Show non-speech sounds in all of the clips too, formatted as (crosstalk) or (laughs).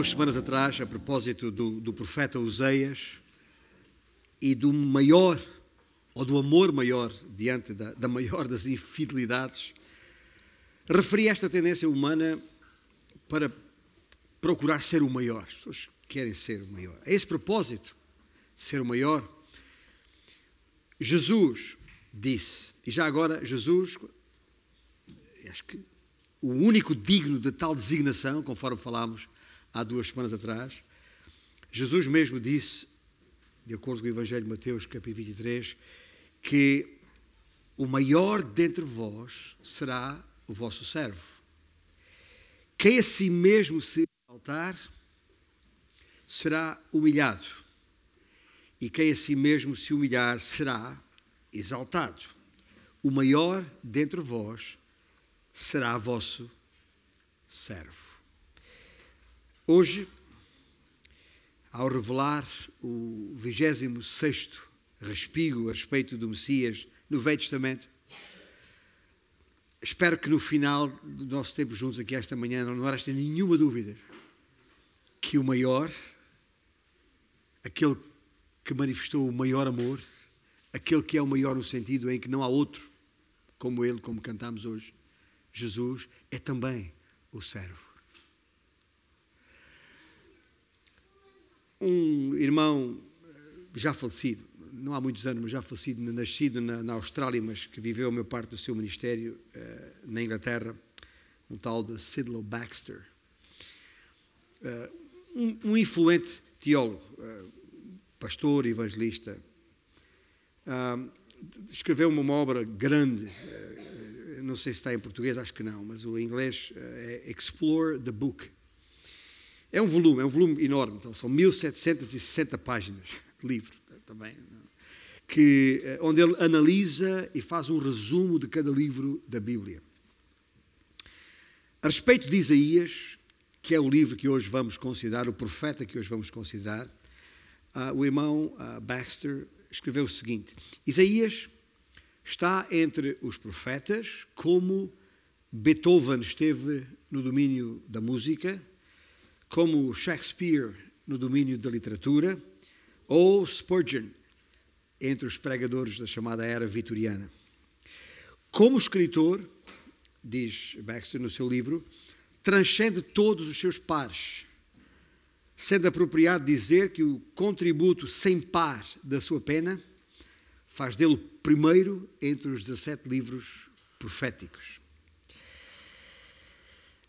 duas semanas atrás, a propósito do, do profeta Oseias e do maior, ou do amor maior, diante da, da maior das infidelidades, referi esta tendência humana para procurar ser o maior. As pessoas querem ser o maior. A esse propósito, ser o maior, Jesus disse, e já agora Jesus, acho que o único digno de tal designação, conforme falámos há duas semanas atrás, Jesus mesmo disse, de acordo com o Evangelho de Mateus, capítulo 23, que o maior dentre vós será o vosso servo. Quem a si mesmo se exaltar será humilhado, e quem a si mesmo se humilhar será exaltado. O maior dentre vós será vosso servo. Hoje, ao revelar o 26 respigo a respeito do Messias no Velho Testamento, espero que no final do nosso tempo juntos aqui esta manhã não resta nenhuma dúvida que o maior, aquele que manifestou o maior amor, aquele que é o maior no sentido em que não há outro como ele, como cantamos hoje, Jesus é também o servo. Um irmão eh, já falecido, não há muitos anos, mas já falecido, nascido na, na Austrália, mas que viveu a maior parte do seu ministério uh, na Inglaterra, um tal de Sidlow Baxter. Uh, um, um, influente teólogo, uh, pastor, evangelista, escreveu uma obra grande não sei se está em português, acho que não, mas o inglês é Explore the Book. É um volume, é um volume enorme, então são 1760 páginas de livro também, que, eh, onde ele analisa e faz um resumo de cada livro da Bíblia. A respeito de Isaías, que é o livro que hoje vamos considerar, o profeta que hoje vamos considerar, uh, o irmão uh, Baxter escreveu o seguinte: Isaías está entre os profetas, como Beethoven esteve no domínio da música, como Shakespeare no domínio da literatura, ou Spurgeon entre os pregadores da chamada era vitoriana. Como escritor, diz Baxter no seu livro, transcende todos os seus pares, sendo apropriado dizer que o contributo sem par da sua pena faz dele primeiro entre os 17 livros proféticos.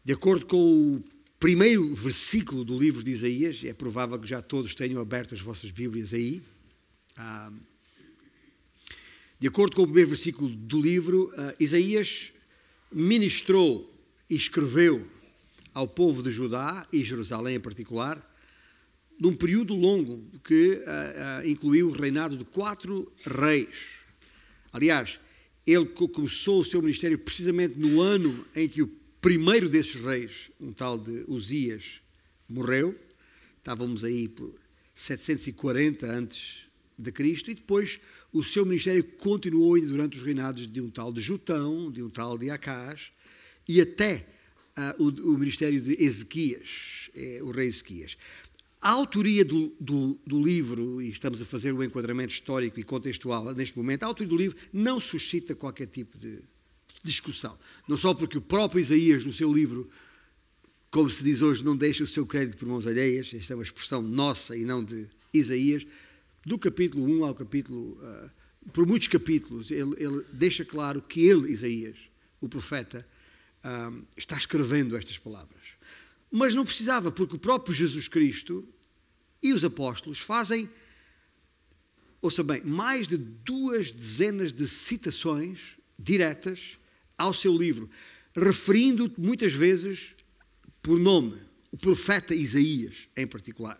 De acordo com o primeiro versículo do livro de Isaías, é provável que já todos tenham aberto as vossas Bíblias aí. Ah, de acordo com o primeiro versículo do livro, ah, Isaías ministrou e escreveu ao povo de Judá e Jerusalém em particular de um período longo que uh, incluiu o reinado de quatro reis. Aliás, ele começou o seu ministério precisamente no ano em que o primeiro desses reis, um tal de Uzias, morreu. Estávamos aí por 740 antes de Cristo e depois o seu ministério continuou durante os reinados de um tal de Jutão, de um tal de Acás e até uh, o, o, ministério de Ezequias, é, o rei Ezequias. A autoria do, do, do, livro, e estamos a fazer o enquadramento histórico e contextual neste momento, a autoria do livro não suscita qualquer tipo de discussão. Não só porque o próprio Isaías, no seu livro, como se diz hoje, não deixa o seu crédito por mãos alheias, esta é uma expressão nossa e não de Isaías, do capítulo 1 ao capítulo, uh, por muitos capítulos, ele, ele, deixa claro que ele, Isaías, o profeta, uh, está escrevendo estas palavras. Mas não precisava, porque o próprio Jesus Cristo e os apóstolos fazem, ouça bem, mais de duas dezenas de citações diretas ao seu livro, referindo muitas vezes por nome, o profeta Isaías em particular.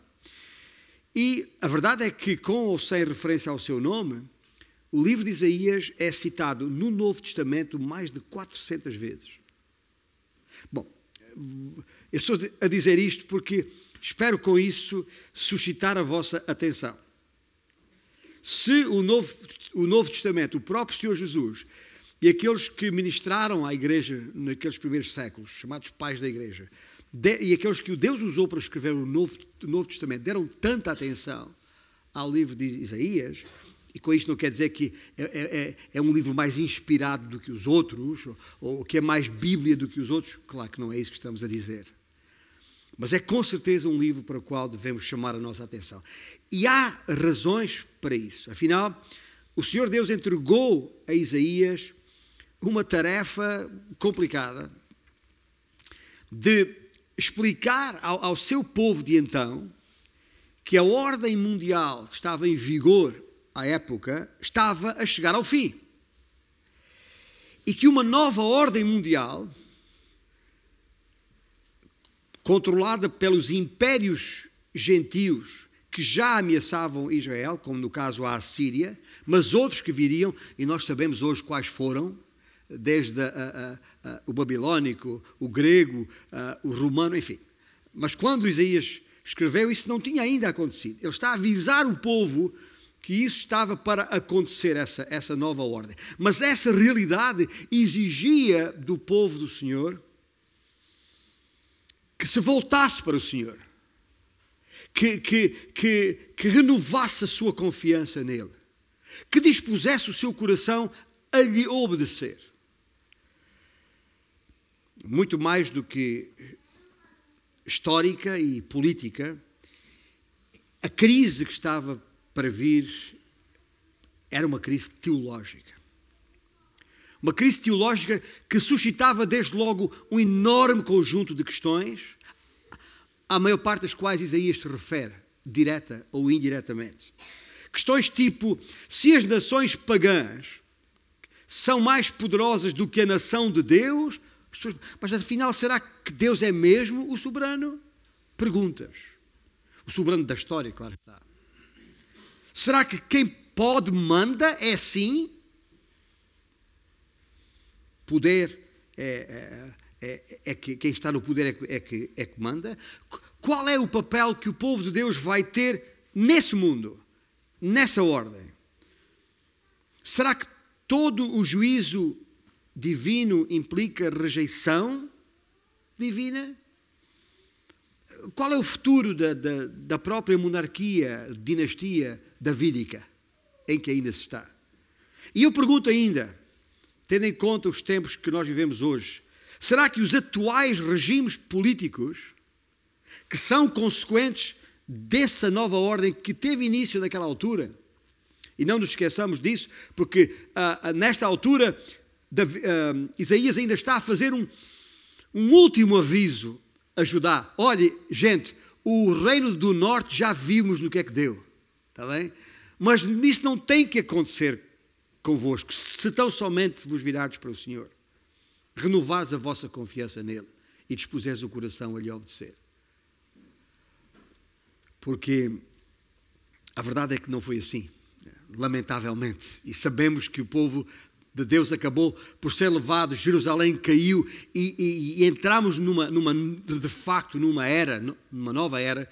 E a verdade é que, com ou sem referência ao seu nome, o livro de Isaías é citado no Novo Testamento mais de 400 vezes. Bom, eu estou a dizer isto porque espero com isso suscitar a vossa atenção. Se o Novo, o Novo Testamento, o próprio Senhor Jesus e aqueles que ministraram à Igreja naqueles primeiros séculos, chamados pais da Igreja, e aqueles que Deus usou para escrever o Novo, o Novo Testamento deram tanta atenção ao livro de Isaías, e com isto não quer dizer que é, é, é, é um livro mais inspirado do que os outros, ou, ou que é mais Bíblia do que os outros, claro que não é isso que estamos a dizer. Mas é com certeza um livro para o qual devemos chamar a nossa atenção. E há razões para isso. Afinal, o Senhor Deus entregou a Isaías uma tarefa complicada de explicar ao, ao seu povo de então que a ordem mundial que estava em vigor à época estava a chegar ao fim. E que uma nova ordem mundial, controlada pelos impérios gentios que já ameaçavam Israel, como no caso a Assíria, mas outros que viriam, e nós sabemos hoje quais foram, desde o babilônico, o grego, o romano, enfim. Mas quando Isaías escreveu, isso não tinha ainda acontecido. Ele está a avisar o povo que isso estava para acontecer, essa, essa nova ordem. Mas essa realidade exigia do povo do Senhor que se voltasse para o Senhor, que, que, que, que renovasse a sua confiança nele, que dispusesse o seu coração a lhe obedecer muito mais do que histórica e política, a crise que estava para vir era uma crise teológica. Uma crise teológica que suscitava desde logo um enorme conjunto de questões, à maior parte das quais Isaías se refere, direta ou indiretamente. Questões tipo: se as nações pagãs são mais poderosas do que a nação de Deus, mas afinal, será que Deus é mesmo o soberano? Perguntas. O soberano da história, claro está. Será que quem pode manda é sim? Poder é, é, é, é que quem está no poder é é, que, é que manda? Qual é o papel que o povo de Deus vai ter nesse mundo, nessa ordem? Será que todo o juízo divino implica rejeição divina? Qual é o futuro da, da, da própria monarquia, dinastia davídica em que ainda se está? E eu pergunto ainda, tendo em conta os tempos que nós vivemos hoje, será que os atuais regimes políticos, que são consequentes dessa nova ordem que teve início naquela altura, e não nos esqueçamos disso, porque ah, ah nesta altura Davi, uh, Isaías ainda está a fazer um, um último aviso a Judá. Olhe, gente, o reino do norte já vimos no que é que deu, está bem? Mas isso não tem que acontecer convosco, se tão somente vos virados para o Senhor, renovares a vossa confiança nele e dispuseres o coração a lhe obedecer. Porque a verdade é que não foi assim, lamentavelmente, e sabemos que o povo de Deus acabou por ser levado, Jerusalém caiu e, e, e entramos numa, numa, de facto numa era, numa nova era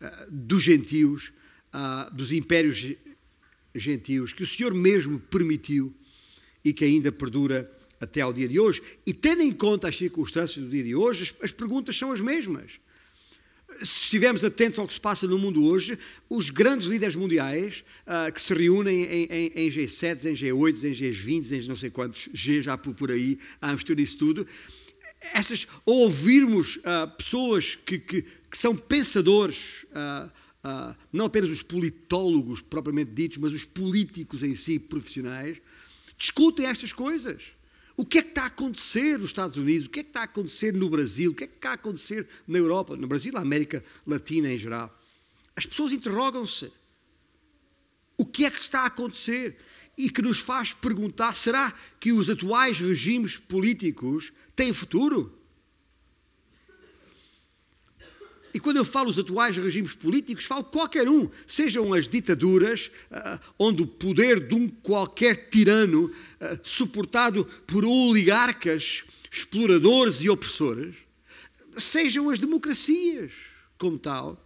uh, dos gentios, uh, dos impérios gentios, que o Senhor mesmo permitiu e que ainda perdura até ao dia de hoje. E tendo em conta as circunstâncias do dia de hoje, as, as perguntas são as mesmas se estivermos atentos ao que se passa no mundo hoje, os grandes líderes mundiais uh, que se reúnem em, em, em, G7, em G8, em G20, em não sei quantos G já por, por aí, a mistura disso tudo, essas, ouvirmos uh, pessoas que, que, que, são pensadores, uh, não apenas os politólogos propriamente ditos, mas os políticos em si, profissionais, discutem estas coisas. O que é que está a acontecer nos Estados Unidos? O que é que está a acontecer no Brasil? O que é que está a acontecer na Europa, no Brasil, na América Latina em geral? As pessoas interrogam-se. O que é que está a acontecer? E que nos faz perguntar: será que os atuais regimes políticos têm futuro? E quando eu falo os atuais regimes políticos, falo qualquer um, sejam as ditaduras, uh, onde o poder de um qualquer tirano, uh, suportado por oligarcas, exploradores e opressores, sejam as democracias como tal,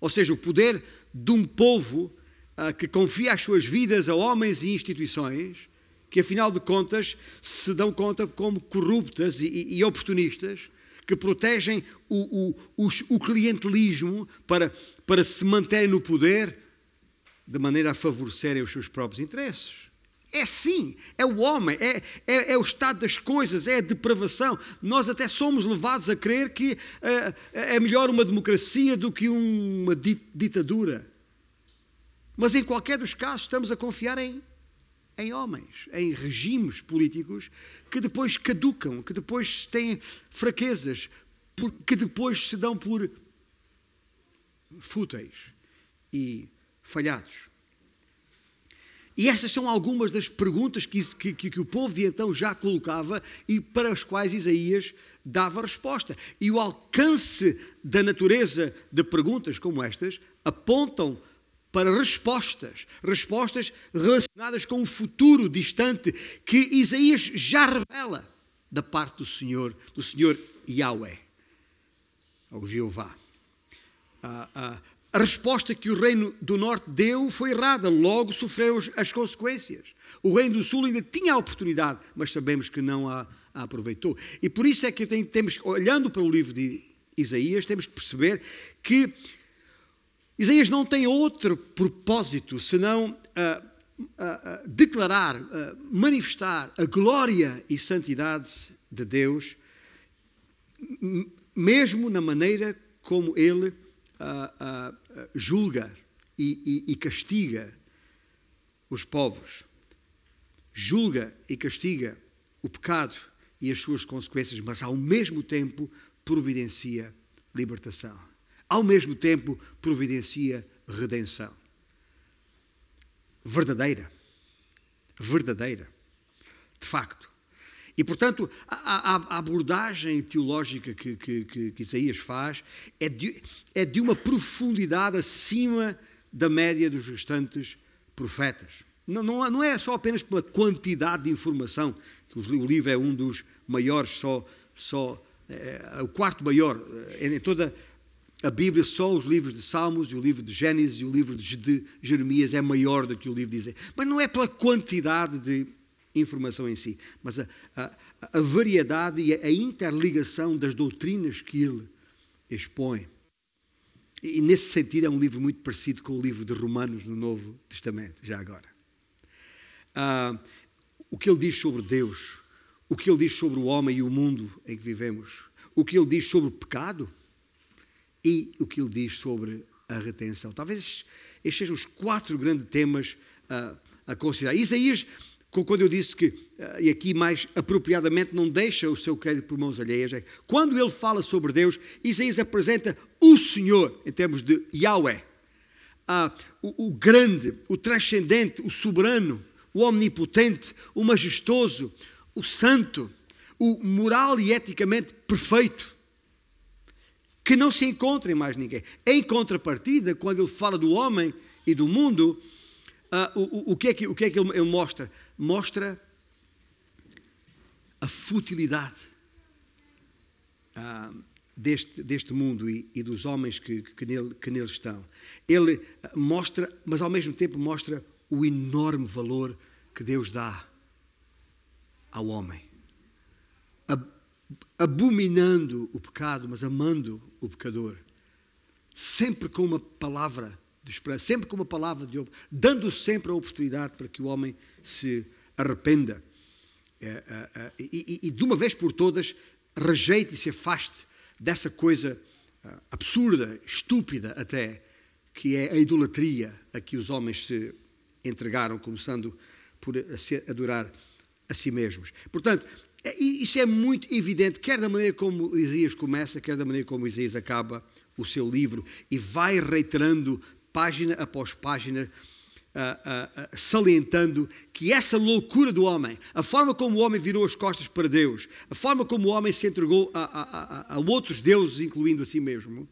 ou seja, o poder de um povo uh, que confia as suas vidas a homens e instituições, que afinal de contas se dão conta como corruptas e, e oportunistas, que protegem o, o, o, o clientelismo para, para se manterem no poder de maneira a favorecerem os seus próprios interesses. É sim, é o homem, é, é, é, o estado das coisas, é a depravação. Nós até somos levados a crer que é, é melhor uma democracia do que uma ditadura. Mas em qualquer dos casos estamos a confiar em, em homens, em regimes políticos que depois caducam, que depois têm fraquezas, que depois se dão por fúteis e falhados. E estas são algumas das perguntas que, que, que, o povo de então já colocava e para as quais Isaías dava resposta. E o alcance da natureza de perguntas como estas apontam para respostas, respostas relacionadas com o futuro distante que Isaías já revela da parte do Senhor, do Senhor Yahweh, ou Jeová. A resposta que o reino do norte deu foi errada, logo sofreram as consequências. O reino do sul ainda tinha a oportunidade, mas sabemos que não a, a aproveitou. E por isso é que temos, olhando para o livro de Isaías, temos que perceber que Isaías não tem outro propósito senão uh, uh, uh, declarar, manifestar a glória e santidade de Deus, mesmo na maneira como ele julga e, e, e castiga os povos, julga e castiga o pecado e as suas consequências, mas ao mesmo tempo providencia libertação. Ao mesmo tempo providencia redenção. Verdadeira. Verdadeira. De facto. E, portanto, a, a, a abordagem teológica que, que, que, que, Isaías faz é de, é de uma profundidade acima da média dos restantes profetas. Não, não, não é só apenas pela quantidade de informação, que o livro é um dos maiores, só, só é, o quarto maior é, em toda a Bíblia, só os livros de Salmos, e o livro de Gênesis e o livro de Jeremias é maior do que o livro de Isaías. Mas não é pela quantidade de informação em si, mas a, a, a variedade e a interligação das doutrinas que ele expõe. E nesse sentido é um livro muito parecido com o livro de Romanos no Novo Testamento, já agora. Ah, o que ele diz sobre Deus, o que ele diz sobre o homem e o mundo em que vivemos, o que ele diz sobre o pecado e o que ele diz sobre a retenção. Talvez estes sejam os quatro grandes temas a, a considerar. Isaías quando eu disse que, eh, e aqui mais apropriadamente, não deixa o seu crédito por mãos alheias, é, quando ele fala sobre Deus, Isaías apresenta o Senhor, em termos de Yahweh, ah, o, o grande, o transcendente, o soberano, o omnipotente, o majestoso, o santo, o moral e eticamente perfeito, que não se encontra em mais ninguém. Em contrapartida, quando ele fala do homem e do mundo, uh, o, o, que é que, o que é que ele, ele mostra? Mostra a futilidade uh, deste, deste mundo e, e dos homens que, que, nele, que nele estão. Ele mostra, mas ao mesmo tempo mostra o enorme valor que Deus dá ao homem. Abominando o pecado, mas amando o pecador. Sempre com uma palavra de esperança, sempre com uma palavra de dando sempre a oportunidade para que o homem se arrependa é, é, é, e, e, de uma vez por todas rejeite e se afaste dessa coisa absurda, estúpida até, que é a idolatria a que os homens se entregaram, começando por adorar a si mesmos. Portanto, isso é muito evidente, quer da maneira como Isaías começa, quer da maneira como Isaías acaba o seu livro, e vai reiterando página após página, uh, uh, uh, salientando que essa loucura do homem, a forma como o homem virou as costas para Deus, a forma como o homem se entregou a, a, a, a outros deuses, incluindo a si mesmo,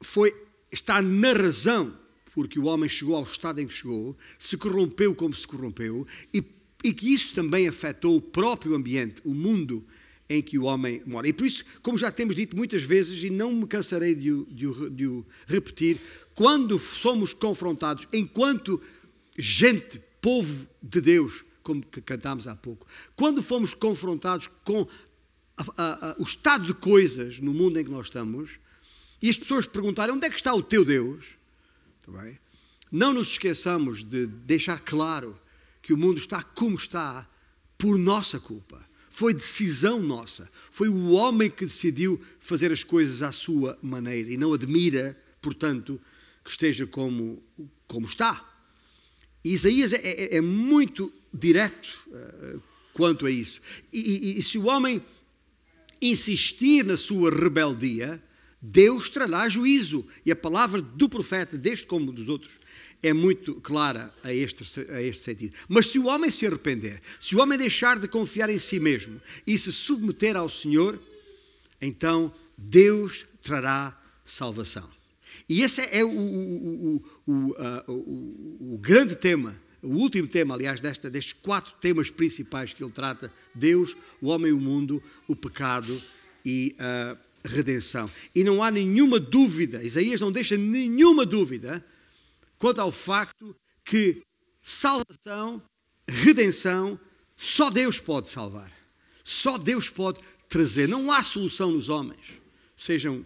foi, está na razão porque o homem chegou ao estado em que chegou, se corrompeu como se corrompeu, e, e que isso também afetou o próprio ambiente, o mundo em que o homem mora. E por isso, como já temos dito muitas vezes, e não me cansarei de o, de o, de o repetir, quando somos confrontados, enquanto gente, povo de Deus, como cantámos há pouco, quando fomos confrontados com a, a, o estado de coisas no mundo em que nós estamos e as pessoas perguntarem onde é que está o teu Deus, não nos esqueçamos de deixar claro que o mundo está como está por nossa culpa. Foi decisão nossa. Foi o homem que decidiu fazer as coisas à sua maneira e não admira, portanto, que esteja como, como está. E Isaías é, é, é muito direto uh, quanto a isso. E, e, e se o homem insistir na sua rebeldia, Deus trará juízo. E a palavra do profeta, deste como dos outros, é muito clara a este, a este sentido. Mas se o homem se arrepender, se o homem deixar de confiar em si mesmo e se submeter ao Senhor, então Deus trará salvação. E esse é o, o, o, o, grande tema, o último tema, aliás, desta, destes quatro temas principais que ele trata: Deus, o homem e o mundo, o pecado e a redenção. E não há nenhuma dúvida, Isaías não deixa nenhuma dúvida quanto ao facto que salvação, redenção, só Deus pode salvar. Só Deus pode trazer. Não há solução nos homens, sejam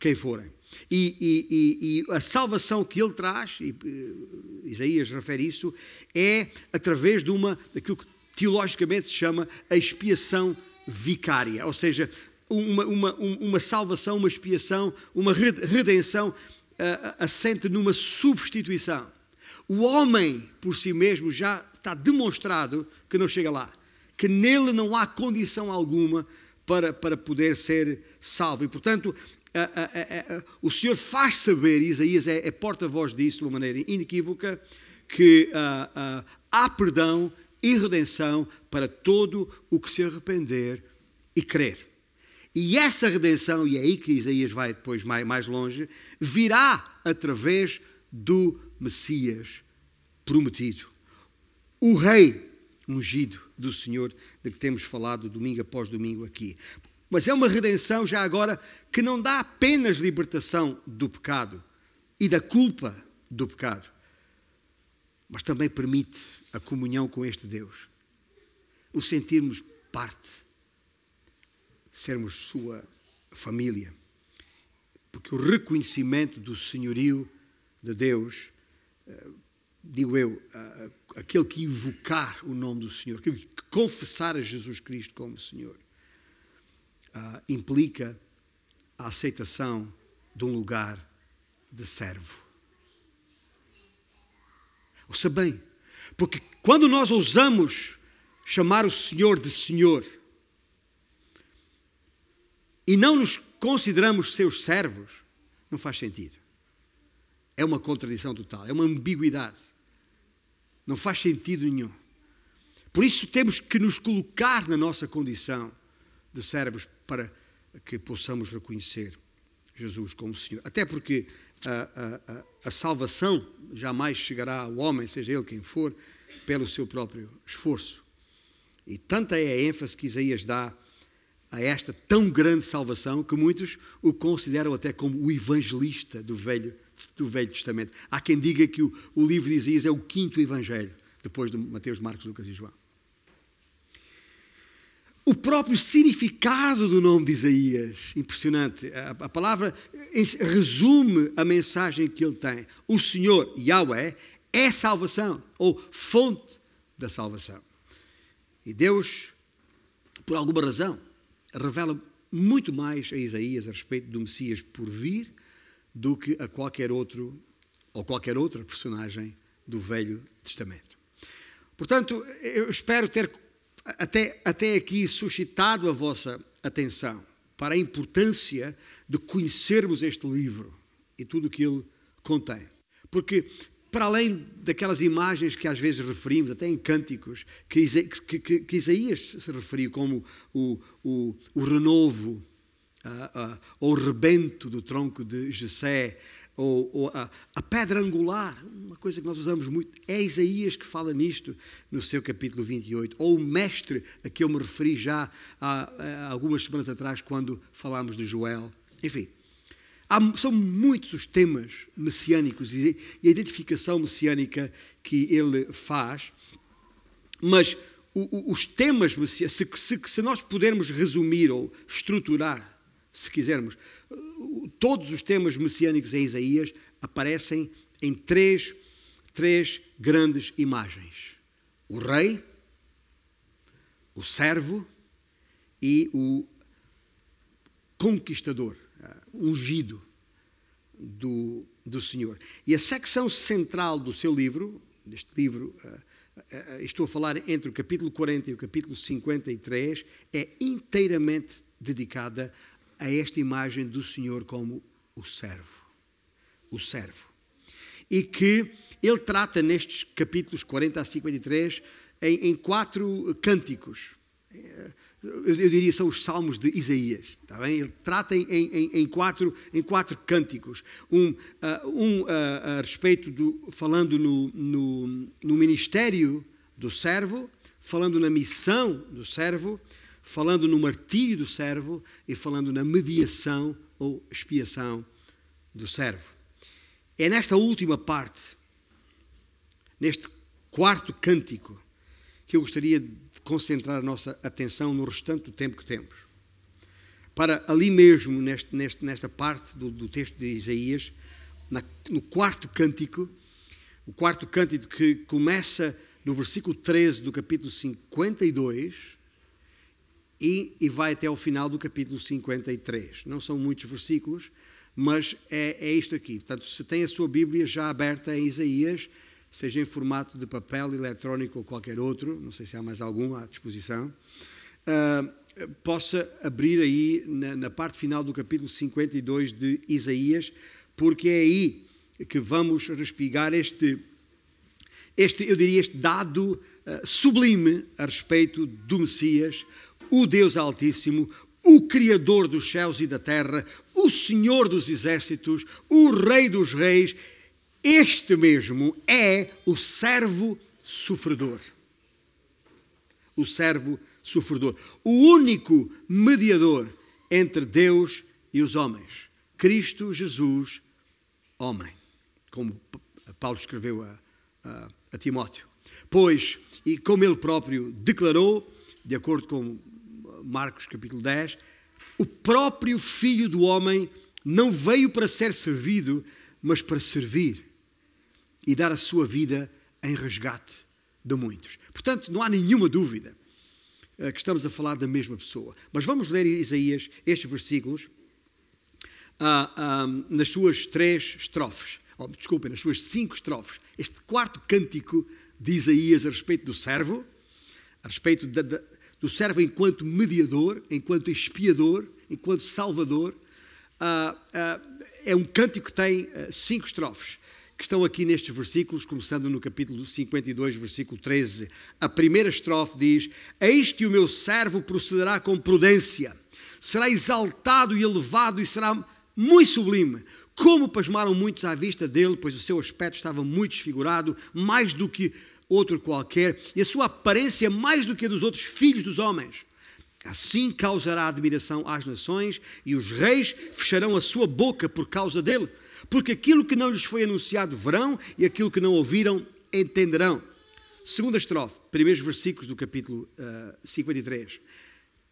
quem forem. E, e, e, e a salvação que ele traz, e, eh, Isaías refere isso, é através de uma, daquilo que teologicamente se chama a expiação vicária, ou seja, uma, uma, uma salvação, uma expiação, uma redenção assente numa substituição. O homem, por si mesmo, já está demonstrado que não chega lá, que nele não há condição alguma para, para poder ser salvo. E, portanto, o Senhor faz saber, Isaías é, é porta-voz disso de uma maneira inequívoca, que há perdão e redenção para todo o que se arrepender e crer. E essa redenção, e é aí que Isaías vai depois mais, mais longe, virá através do Messias prometido. O Rei ungido do Senhor, de que temos falado domingo após domingo aqui. Mas é uma redenção já agora que não dá apenas libertação do pecado e da culpa do pecado, mas também permite a comunhão com este Deus, o sentirmos parte sermos sua família. Porque o reconhecimento do senhorio de Deus, eh, digo eu, aquele que invocar o nome do Senhor, que confessar a Jesus Cristo como Senhor, ah, implica a aceitação de um lugar de servo. Ouça bem, porque quando nós ousamos chamar o Senhor de Senhor, e não nos consideramos seus servos, não faz sentido. É uma contradição total, é uma ambiguidade. Não faz sentido nenhum. Por isso temos que nos colocar na nossa condição de servos para que possamos reconhecer Jesus como Senhor. Até porque a, a, a salvação jamais chegará ao homem, seja ele quem for, pelo seu próprio esforço. E tanta é a ênfase que Isaías dá a esta tão grande salvação que muitos o consideram até como o evangelista do Velho, do Velho Testamento. Há quem diga que o, o livro de Isaías é o quinto evangelho, depois de Mateus, Marcos, Lucas e João. O próprio significado do nome de Isaías, impressionante. A, a palavra resume a mensagem que ele tem. O Senhor, Yahweh, é salvação, ou fonte da salvação. E Deus, por alguma razão, revela muito mais a Isaías a respeito do Messias por vir do que a qualquer outro ou qualquer outra personagem do Velho Testamento. Portanto, eu espero ter até, até aqui suscitado a vossa atenção para a importância de conhecermos este livro e tudo o que ele contém. Porque para além daquelas imagens que às vezes referimos, até em cânticos, que, que, que, que Isaías se referiu como o, o, o renovo, ou o rebento do tronco de Jessé, ou, ou a, a, pedra angular, uma coisa que nós usamos muito, é Isaías que fala nisto no seu capítulo 28, ou o mestre a que eu me referi já há, há algumas semanas atrás, quando falámos de Joel. Enfim, Há, são muitos os temas messiânicos e a identificação messiânica que ele faz, mas os temas messiânicos, se, se, se nós pudermos resumir ou estruturar, se quisermos, todos os temas messiânicos em Isaías aparecem em três, três grandes imagens: o rei, o servo e o conquistador, ungido do, do Senhor. E a secção central do seu livro, deste livro, uh, uh, estou a falar entre o capítulo 40 e o capítulo 53, é inteiramente dedicada a esta imagem do Senhor como o servo. O servo. E que ele trata nestes capítulos 40 a 53 em, em quatro cânticos eu, diria são os salmos de Isaías, está bem? Ele trata em, em, em quatro, em quatro cânticos, um, uh, um uh, a respeito do, falando no, no, no ministério do servo, falando na missão do servo, falando no martírio do servo e falando na mediação ou expiação do servo. É nesta última parte, neste quarto cântico, que eu gostaria de concentrar a nossa atenção no restante do tempo que temos. Para ali mesmo, neste, neste, nesta parte do, do, texto de Isaías, na, no quarto cântico, o quarto cântico que começa no versículo 13 do capítulo 52 e, e vai até o final do capítulo 53. Não são muitos versículos, mas é, é isto aqui. Portanto, se tem a sua Bíblia já aberta em Isaías, seja em formato de papel, eletrónico ou qualquer outro, não sei se há mais algum à disposição, uh, possa abrir aí na, na, parte final do capítulo 52 de Isaías, porque é aí que vamos respigar este, este eu diria, este dado uh, sublime a respeito do Messias, o Deus Altíssimo, o Criador dos céus e da terra, o Senhor dos exércitos, o Rei dos reis este mesmo é o servo sofredor. O servo sofredor. O único mediador entre Deus e os homens. Cristo Jesus, homem. Como Paulo escreveu a, a, a Timóteo. Pois, e como ele próprio declarou, de acordo com Marcos capítulo 10, o próprio Filho do Homem não veio para ser servido, mas para servir e dar a sua vida em resgate de muitos. Portanto, não há nenhuma dúvida eh, que estamos a falar da mesma pessoa. Mas vamos ler Isaías, estes versículos, ah, ah, nas suas três estrofes, oh, desculpem, nas suas cinco estrofes. Este quarto cântico de Isaías a respeito do servo, a respeito da, da, do servo enquanto mediador, enquanto expiador, enquanto salvador, ah, ah é um cântico que tem ah, cinco estrofes que estão aqui nestes versículos, começando no capítulo 52, versículo 13. A primeira estrofe diz: Eis que o meu servo procederá com prudência, será exaltado e elevado e será muito sublime. Como pasmaram muitos à vista dele, pois o seu aspecto estava muito desfigurado, mais do que outro qualquer, e a sua aparência mais do que a dos outros filhos dos homens. Assim causará admiração às nações, e os reis fecharão a sua boca por causa dele porque aquilo que não lhes foi anunciado verão e aquilo que não ouviram entenderão. Segunda estrofe, primeiros versículos do capítulo uh, eh, 53.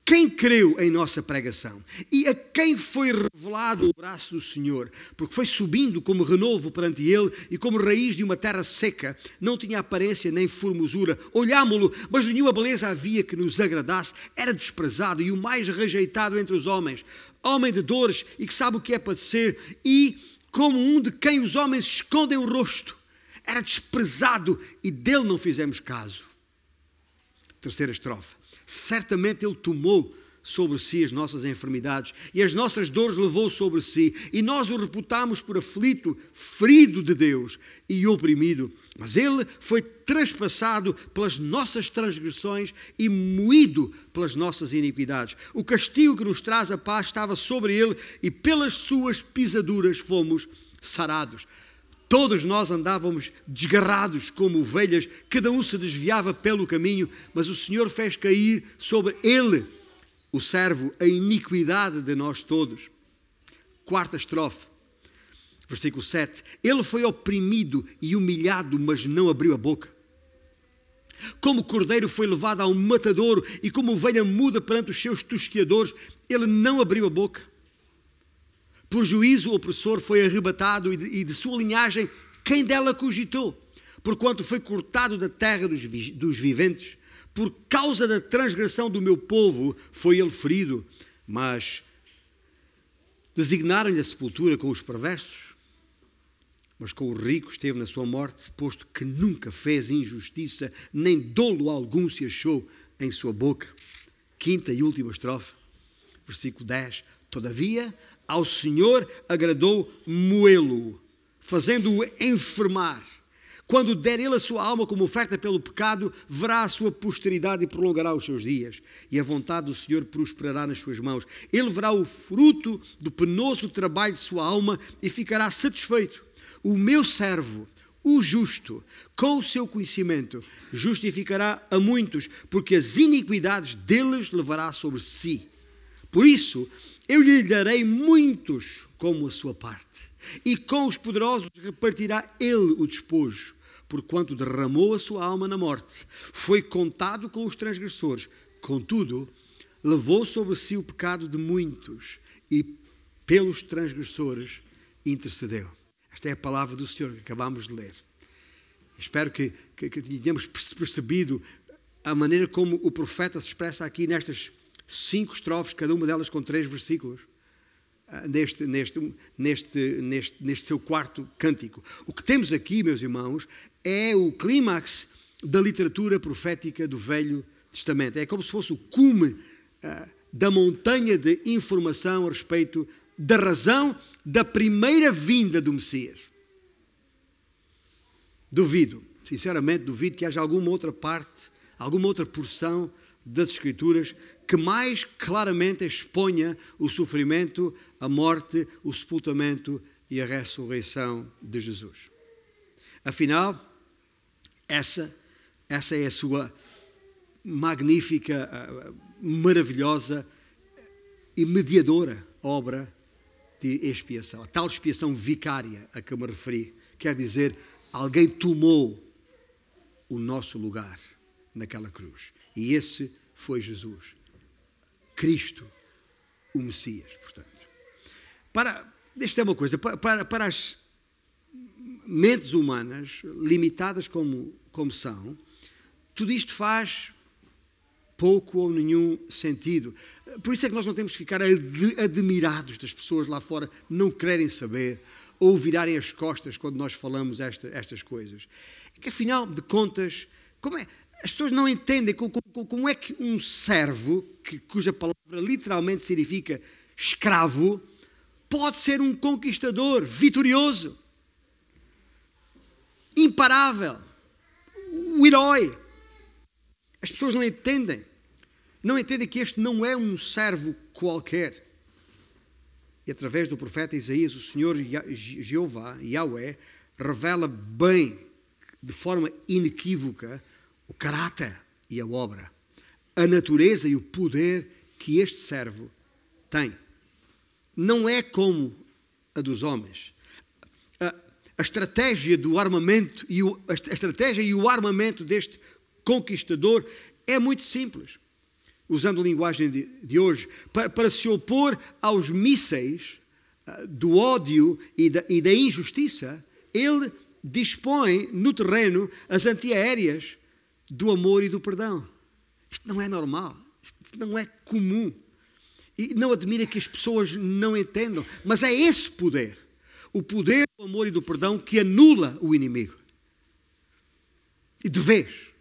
Quem creu em nossa pregação e a quem foi revelado o braço do Senhor, porque foi subindo como renovo perante ele e como raiz de uma terra seca, não tinha aparência nem formosura. Olhámo-lo, mas nenhuma beleza havia que nos agradasse, era desprezado e o mais rejeitado entre os homens, homem de dores e que sabe o que é padecer e como um de quem os homens escondem o rosto. Era desprezado e dele não fizemos caso. Terceira estrofe. Certamente ele tomou sobre si as nossas enfermidades e as nossas dores levou sobre si, e nós o reputamos por aflito, ferido de Deus e oprimido. Mas ele foi traspassado pelas nossas transgressões e moído pelas nossas iniquidades. O castigo que nos traz a paz estava sobre ele, e pelas suas pisaduras fomos sarados. Todos nós andávamos desgarrados como ovelhas, cada um se desviava pelo caminho, mas o Senhor fez cair sobre ele o servo a iniquidade de nós todos. Quarta estrofe, versículo 7. Ele foi oprimido e humilhado, mas não abriu a boca. Como o cordeiro foi levado a um matadouro e como ovelha muda perante os seus tosqueadores, ele não abriu a boca. Por juízo, o opressor foi arrebatado e de, e de sua linhagem, quem dela cogitou? Porquanto foi cortado da terra dos, dos viventes, por causa da transgressão do meu povo foi ele ferido. Mas designaram-lhe a sepultura com os perversos, mas com o rico esteve na sua morte, posto que nunca fez injustiça, nem dolo algum se achou em sua boca. Quinta e última estrofe, versículo 10. Todavia, ao Senhor agradou moê-lo, fazendo-o enfermar. Quando der ele a sua alma como oferta pelo pecado, verá a sua posteridade e prolongará os seus dias. E a vontade do Senhor prosperará nas suas mãos. Ele verá o fruto do penoso trabalho de sua alma e ficará satisfeito. O meu servo, o justo, com o seu conhecimento, justificará a muitos, porque as iniquidades deles levará sobre si. Por isso, eu lhe darei muitos como a sua parte e com os poderosos repartirá ele o despojo, porquanto derramou a sua alma na morte. Foi contado com os transgressores, contudo, levou sobre si o pecado de muitos e pelos transgressores intercedeu. Esta é a palavra do Senhor que acabamos de ler. Espero que, que, que tenhamos percebido a maneira como o profeta se expressa aqui nestas cinco estrofes, cada uma delas com três versículos neste, neste, neste, neste, neste seu quarto cântico. O que temos aqui, meus irmãos, é o clímax da literatura profética do Velho Testamento. É como se fosse o cume uh, da montanha de informação a respeito da razão da primeira vinda do Messias. Duvido, sinceramente, duvido que haja alguma outra parte, alguma outra porção das Escrituras que mais claramente exponha o sofrimento, a morte, o sepultamento e a ressurreição de Jesus. Afinal, essa, essa é a sua magnífica, maravilhosa e mediadora obra de expiação. A tal expiação vicária a que me referi. Quer dizer, alguém tomou o nosso lugar naquela cruz. E esse foi Jesus. Cristo, o Messias, portanto. Para, deixa eu uma coisa, para, para as mentes humanas, limitadas como, como são, tudo isto faz pouco ou nenhum sentido. Por isso é que nós não temos que ficar ad admirados das pessoas lá fora não quererem saber ou virarem as costas quando nós falamos esta, estas coisas. É que afinal de contas, como é? As pessoas não entendem como, como, como é que um servo, que, cuja palavra literalmente significa escravo, pode ser um conquistador vitorioso, imparável, o herói. As pessoas não entendem. Não entendem que este não é um servo qualquer. E através do profeta Isaías, o Senhor Jeová, Yahweh, revela bem, de forma inequívoca, o caráter e a obra, a natureza e o poder que este servo tem. Não é como a dos homens. A, a estratégia do armamento e o, a estratégia e o armamento deste conquistador é muito simples. Usando a linguagem de, de hoje, para, para, se opor aos mísseis uh, do ódio e da, e da injustiça, ele dispõe no terreno as antiaéreas do amor e do perdão. Isto não é normal, isto não é comum. E não admira que as pessoas não entendam, mas é esse poder, o poder do amor e do perdão, que anula o inimigo. E de vez.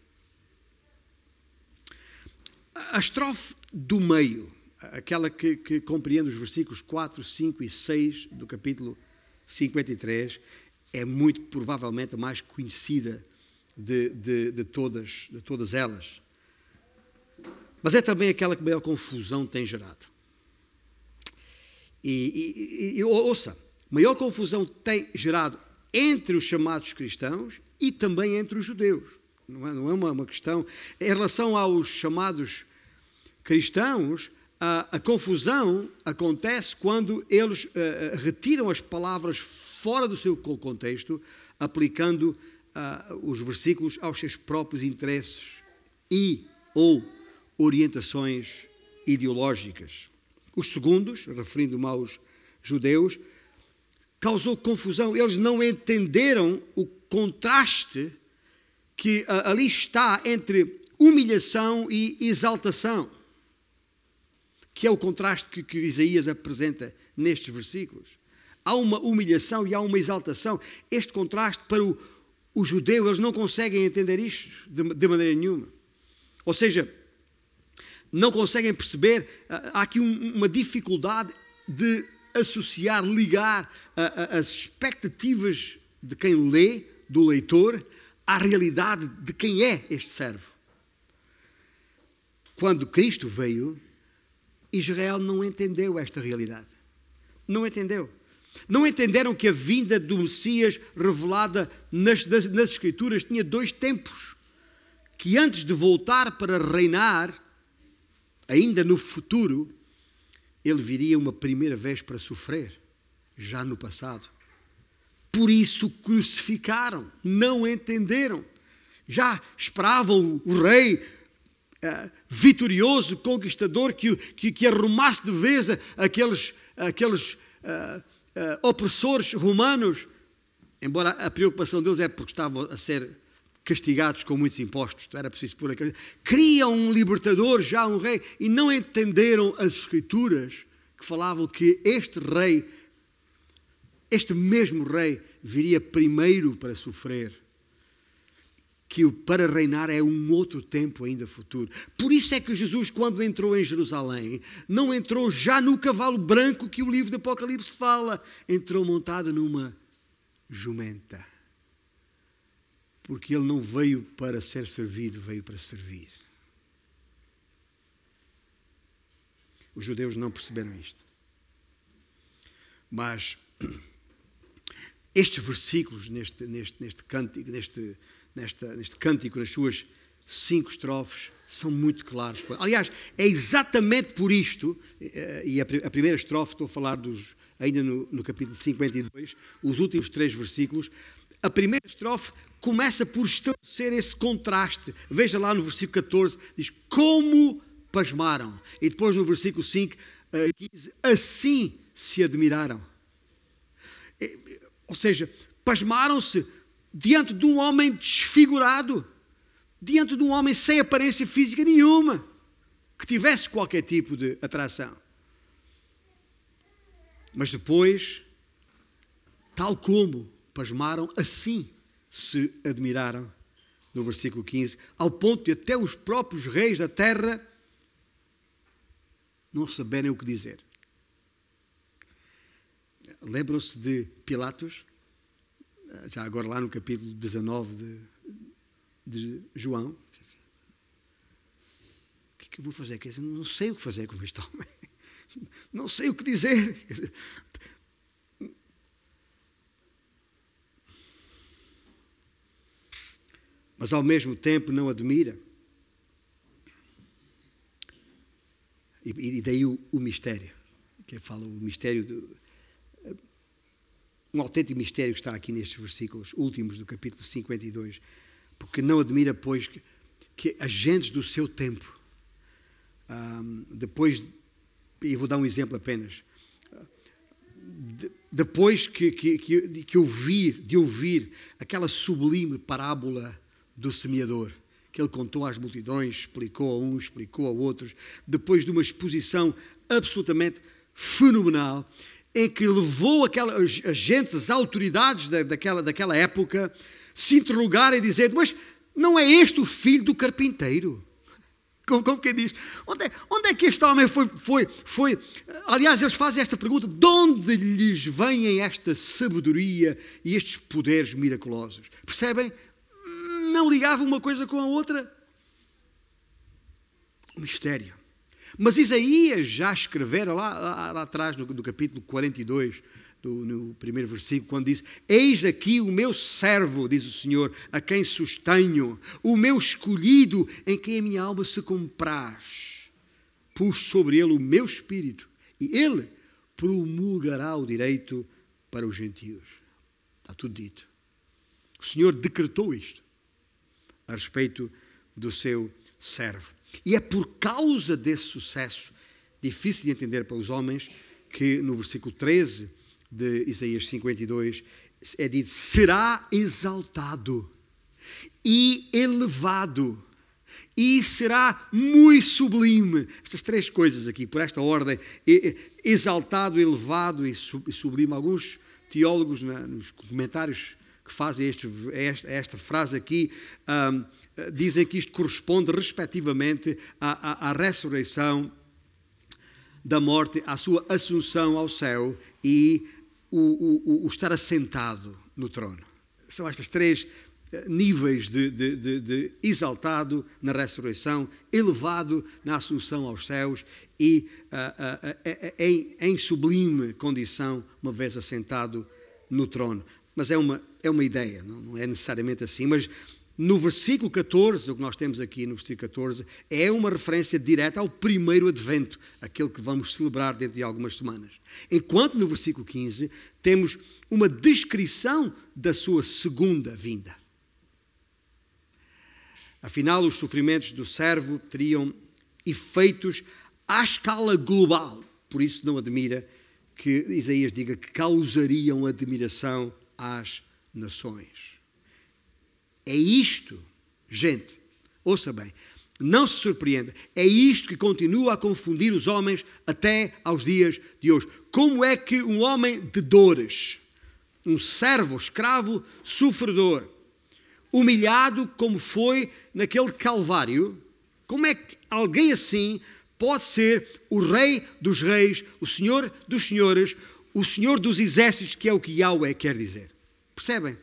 A estrofe do meio, aquela que, que compreende os versículos 4, 5 e 6 do capítulo 53, é muito provavelmente a mais conhecida de, de, de, todas, de todas elas. Mas é também aquela que maior confusão tem gerado. E, e, e ouça, maior confusão tem gerado entre os chamados cristãos e também entre os judeus. Não é, não é uma, uma, questão. Em relação aos chamados cristãos, a, a confusão acontece quando eles uh, retiram as palavras fora do seu contexto, aplicando uh, os versículos aos seus próprios interesses e ou orientações ideológicas. Os segundos, referindo-me aos judeus, causou confusão. Eles não entenderam o contraste que ali está entre humilhação e exaltação, que é o contraste que, que Isaías apresenta nestes versículos. Há uma humilhação e há uma exaltação. Este contraste para o, o judeu, eles não conseguem entender isto de, de maneira nenhuma. Ou seja, não conseguem perceber, ah, há aqui uma dificuldade de associar, ligar as expectativas de quem lê, do leitor, à realidade de quem é este servo. Quando Cristo veio, Israel não entendeu esta realidade. Não entendeu. Não entenderam que a vinda do Messias revelada nas, nas Escrituras tinha dois tempos. Que antes de voltar para reinar, ainda no futuro, ele viria uma primeira vez para sofrer, já no passado. Por isso crucificaram, não entenderam. Já esperavam o rei uh, vitorioso, conquistador, que, que, que, arrumasse de vez aqueles, aqueles uh, uh, opressores romanos. Embora a preocupação deles é porque estavam a ser castigados com muitos impostos, era preciso pôr aquele. Queriam um libertador, já um rei, e não entenderam as Escrituras que falavam que este rei, este mesmo rei, viria primeiro para sofrer. Que o para reinar é um outro tempo ainda futuro. Por isso é que Jesus, quando entrou em Jerusalém, não entrou já no cavalo branco que o livro do Apocalipse fala, entrou montado numa jumenta porque ele não veio para ser servido, veio para servir. Os judeus não perceberam isto. Mas (clears throat) estes versículos neste, neste, neste cântico, neste, nesta, neste cântico, nas suas cinco estrofes, são muito claros. Aliás, é exatamente por isto, eh, e a primeira estrofe, estou a falar dos, ainda no, no capítulo 52, os últimos três versículos, a primeira estrofe começa por estabelecer esse contraste. Veja lá no versículo 14, diz: Como pasmaram. E depois no versículo 5, 15, eh, assim se admiraram. Ou seja, pasmaram-se diante de um homem desfigurado, diante de um homem sem aparência física nenhuma, que tivesse qualquer tipo de atração. Mas depois, tal como pasmaram, assim se admiraram, no versículo 15, ao ponto de até os próprios reis da terra não saberem o que dizer. Lembram-se de Pilatos? Já agora lá no capítulo 19 de, de João. O que é que eu vou fazer? Não sei o que fazer com este homem. (laughs) Não sei o que dizer. Mas ao mesmo tempo não admira. E, daí o, o mistério, que fala o mistério do, um autêntico mistério que está aqui nestes versículos últimos do capítulo 52, porque não admira, pois, que, que agentes do seu tempo, um, depois, e vou dar um exemplo apenas, de, depois que, que, que, que ouvir, de ouvir aquela sublime parábola do semeador, que ele contou às multidões, explicou a uns, explicou a outros, depois de uma exposição absolutamente fenomenal, em que levou aquelas agentes, as autoridades daquela, daquela época, se interrogarem e dizer: Mas não é este o filho do carpinteiro? Como, como quem diz? Onde é, onde é que este homem foi, foi, foi? Aliás, eles fazem esta pergunta: de onde lhes vêm esta sabedoria e estes poderes miraculosos? Percebem? Não ligava uma coisa com a outra. Mistério. Mas Isaías já escrevera lá, lá, lá atrás, no, no, capítulo 42, do, no primeiro versículo, quando diz: Eis aqui o meu servo, diz o Senhor, a quem sustenho, o meu escolhido, em quem a minha alma se compraz. Pus sobre ele o meu espírito, e ele promulgará o direito para os gentios. Está tudo dito. O Senhor decretou isto a respeito do seu servo. E é por causa desse sucesso, difícil de entender para os homens, que no versículo 13 de Isaías 52 é dito: será exaltado e elevado e será muito sublime. Estas três coisas aqui, por esta ordem: exaltado, elevado e sublime. Alguns teólogos, nos comentários que fazem este, esta, esta, frase aqui, um, dizem que isto corresponde, respectivamente, à, à, à ressurreição da morte, à sua assunção ao céu e o, o, o estar assentado no trono. São estas três níveis de, de, de, de, exaltado na ressurreição, elevado na assunção aos céus e uh, uh, uh, em, em, sublime condição, uma vez assentado no trono. Mas é uma, é uma ideia, não, é necessariamente assim. Mas no versículo 14, o que nós temos aqui no versículo 14, é uma referência direta ao primeiro advento, aquele que vamos celebrar dentro de algumas semanas. Enquanto no versículo 15 temos uma descrição da sua segunda vinda. Afinal, os sofrimentos do servo teriam efeitos à escala global. Por isso, não admira que Isaías diga que causariam admiração às nações. É isto, gente, ouça bem, não se surpreenda, é isto que continua a confundir os homens até aos dias de hoje. Como é que um homem de dores, um servo, escravo, sofredor, humilhado como foi naquele Calvário, como é que alguém assim pode ser o Rei dos Reis, o Senhor dos Senhores, o Senhor dos Exércitos, que é o que Yahweh quer dizer? Percebem?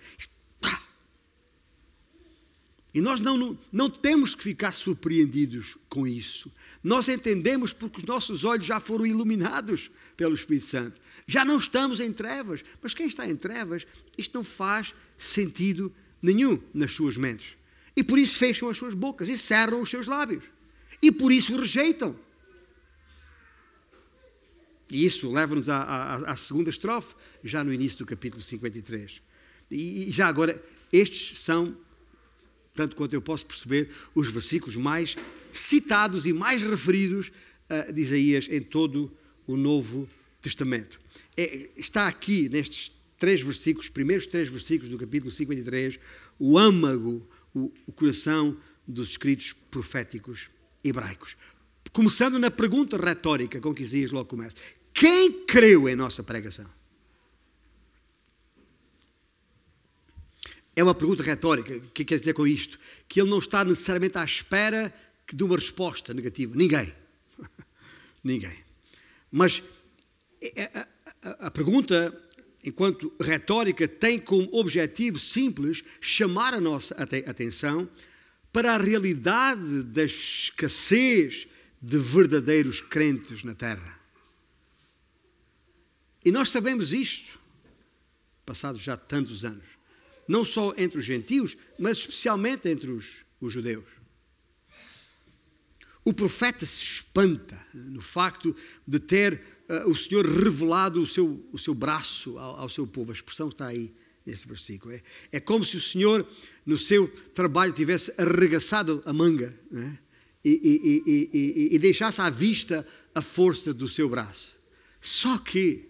E nós não, não, temos que ficar surpreendidos com isso. Nós entendemos porque os nossos olhos já foram iluminados pelo Espírito Santo. Já não estamos em trevas. Mas quem está em trevas, isto não faz sentido nenhum nas suas mentes. E por isso fecham as suas bocas e cerram os seus lábios. E por isso rejeitam. E isso leva-nos à, à, à, segunda estrofe, já no início do capítulo 53. E, e já agora, estes são, tanto quanto eu posso perceber, os versículos mais citados e mais referidos uh, de Isaías em todo o Novo Testamento. É, está aqui, nestes três versículos, primeiros três versículos do capítulo 53, o âmago, o, o coração dos escritos proféticos hebraicos. Começando na pergunta retórica com que Isaías logo começa: Quem creu em nossa pregação? É uma pergunta retórica. O que quer dizer com isto? Que ele não está necessariamente à espera de uma resposta negativa. Ninguém. (laughs) Ninguém. Mas a, a, a pergunta enquanto retórica, tem como objetivo simples chamar a nossa atenção para a realidade da escassez de verdadeiros crentes na Terra. E nós sabemos isto, passados já tantos anos, não só entre os gentios, mas especialmente entre os, os judeus. O profeta se espanta no facto de ter uh, o Senhor revelado o seu, o seu braço ao, ao, seu povo. A expressão está aí nesse versículo. É, é como se o Senhor, no seu trabalho, tivesse arregaçado a manga né? e, e, e, e deixasse à vista a força do seu braço. Só que,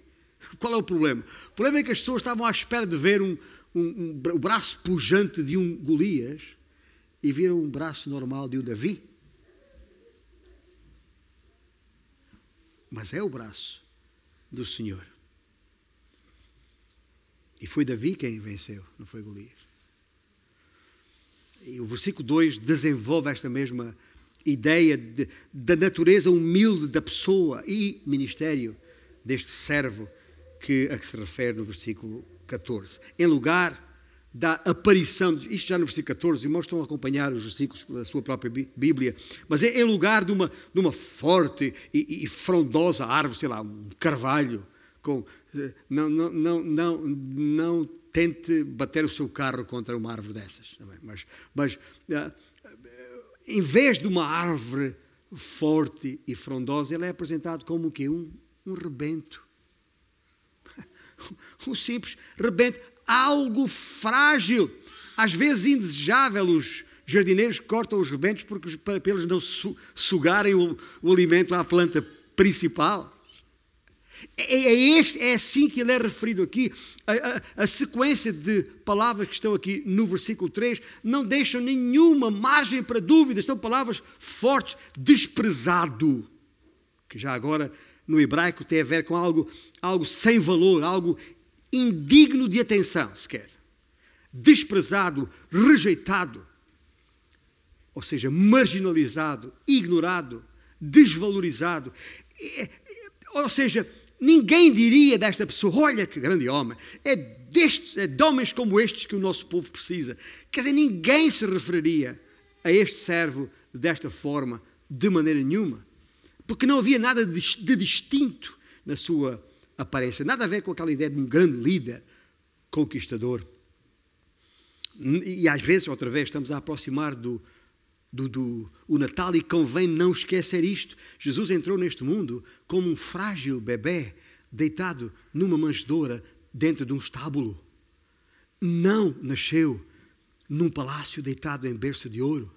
qual é o problema? O problema é que as pessoas estavam à espera de ver um, um, um, o braço pujante de um Golias e viram um braço normal de um Davi. mas é o braço do Senhor. E foi Davi quem venceu, não foi Golias. E o versículo 2 desenvolve esta mesma ideia de, da natureza humilde da pessoa e ministério deste servo que, a que se refere no versículo 14. Em lugar da aparição, isto já no versículo 14, irmãos estão a acompanhar os versículos da sua própria Bíblia, mas é em lugar de uma, de uma forte e, e frondosa árvore, sei lá, um carvalho, com, não, não, não, não, não tente bater o seu carro contra uma árvore dessas, tá mas, mas uh, em vez de uma árvore forte e frondosa, ele é apresentado como o quê? Um, um rebento. (laughs) um simples rebento algo frágil, às vezes indesejável. Os jardineiros cortam os rebentos porque, para, para eles não su, sugarem o, o alimento à planta principal. É, é, este, é assim que ele é referido aqui. A, a, a, sequência de palavras que estão aqui no versículo 3 não deixam nenhuma margem para dúvida, são palavras fortes, desprezado, que já agora no hebraico tem a ver com algo, algo sem valor, algo indigno de atenção, sequer. Desprezado, rejeitado, ou seja, marginalizado, ignorado, desvalorizado. Ou seja, Ninguém diria desta pessoa: olha que grande homem, é, destes, é de homens como estes que o nosso povo precisa. Quer dizer, ninguém se referiria a este servo desta forma, de maneira nenhuma, porque não havia nada de, distinto na sua aparência, nada a ver com aquela ideia de um grande líder, conquistador. E às vezes, outra vez, estamos a aproximar do, do, do o Natal e convém não esquecer isto. Jesus entrou neste mundo como um frágil bebê deitado numa manjedoura dentro de um estábulo. Não nasceu num palácio deitado em berço de ouro.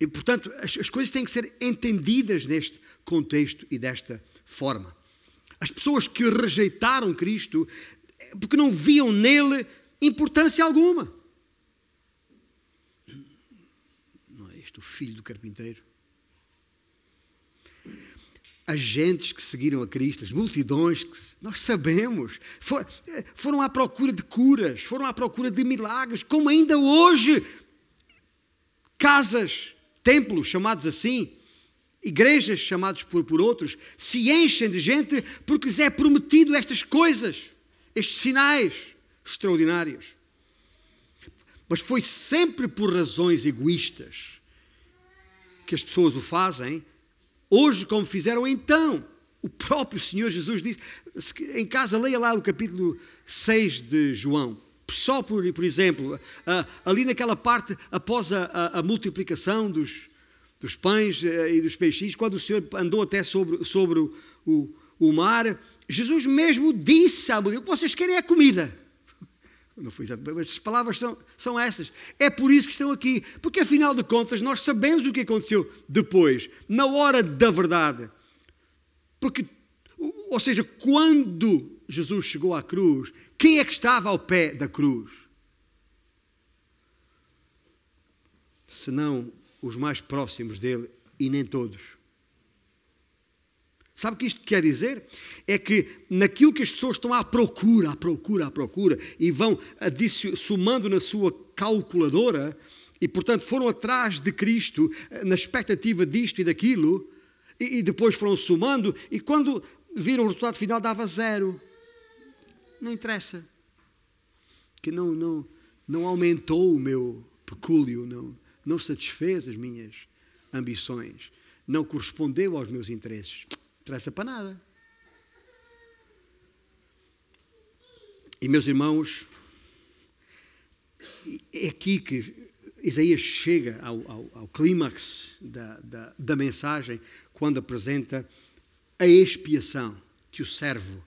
E, portanto, as, as coisas têm que ser entendidas neste contexto e desta forma. As pessoas que rejeitaram Cristo porque não viam nele importância alguma. o filho do carpinteiro. Agentes que seguiram a Cristo, as multidões que nós sabemos, foram à procura de curas, foram à procura de milagres, como ainda hoje, casas, templos chamados assim, igrejas chamados por, por outros, se enchem de gente porque lhes é prometido estas coisas, estes sinais extraordinários. Mas foi sempre por razões egoístas que as pessoas o fazem, hoje como fizeram então. O próprio Senhor Jesus disse, em casa leia lá o capítulo 6 de João, só por, por exemplo, ali naquela parte, após a, a, a multiplicação dos, dos pães eh, e dos peixes, quando o Senhor andou até sobre, sobre o, o, o mar, Jesus mesmo disse à mulher: O que vocês querem é comida. (laughs) Não foi exatamente, mas as palavras são, são essas. É por isso que estão aqui, porque afinal de contas nós sabemos o que aconteceu depois, na hora da verdade. Porque, ou seja, quando Jesus chegou à cruz, quem é que estava ao pé da cruz? Senão os mais próximos dele e nem todos. Sabe o que isto quer dizer? É que naquilo que as pessoas estão à procura, à procura, à procura, e vão somando na sua calculadora, e portanto foram atrás de Cristo eh, na expectativa disto e daquilo, e, e depois foram somando, e quando viram o resultado final dava zero. Não interessa. Que não, não, não aumentou o meu pecúlio, não, não satisfez as minhas ambições, não correspondeu aos meus interesses interessa para nada. E meus irmãos, é aqui que Isaías chega ao, ao, ao clímax da, da, da mensagem quando apresenta a expiação que o servo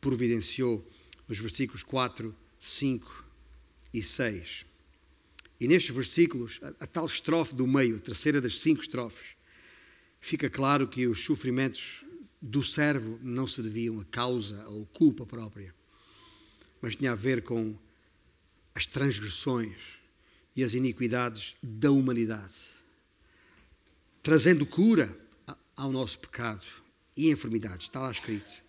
providenciou nos versículos 4, 5 e 6. E nestes versículos, a, a, tal estrofe do meio, a terceira das cinco estrofes, fica claro que os sofrimentos do servo não se deviam a causa ou culpa própria, mas tinha a ver com as transgressões e as iniquidades da humanidade, trazendo cura ao nosso pecado e enfermidades, está lá escrito.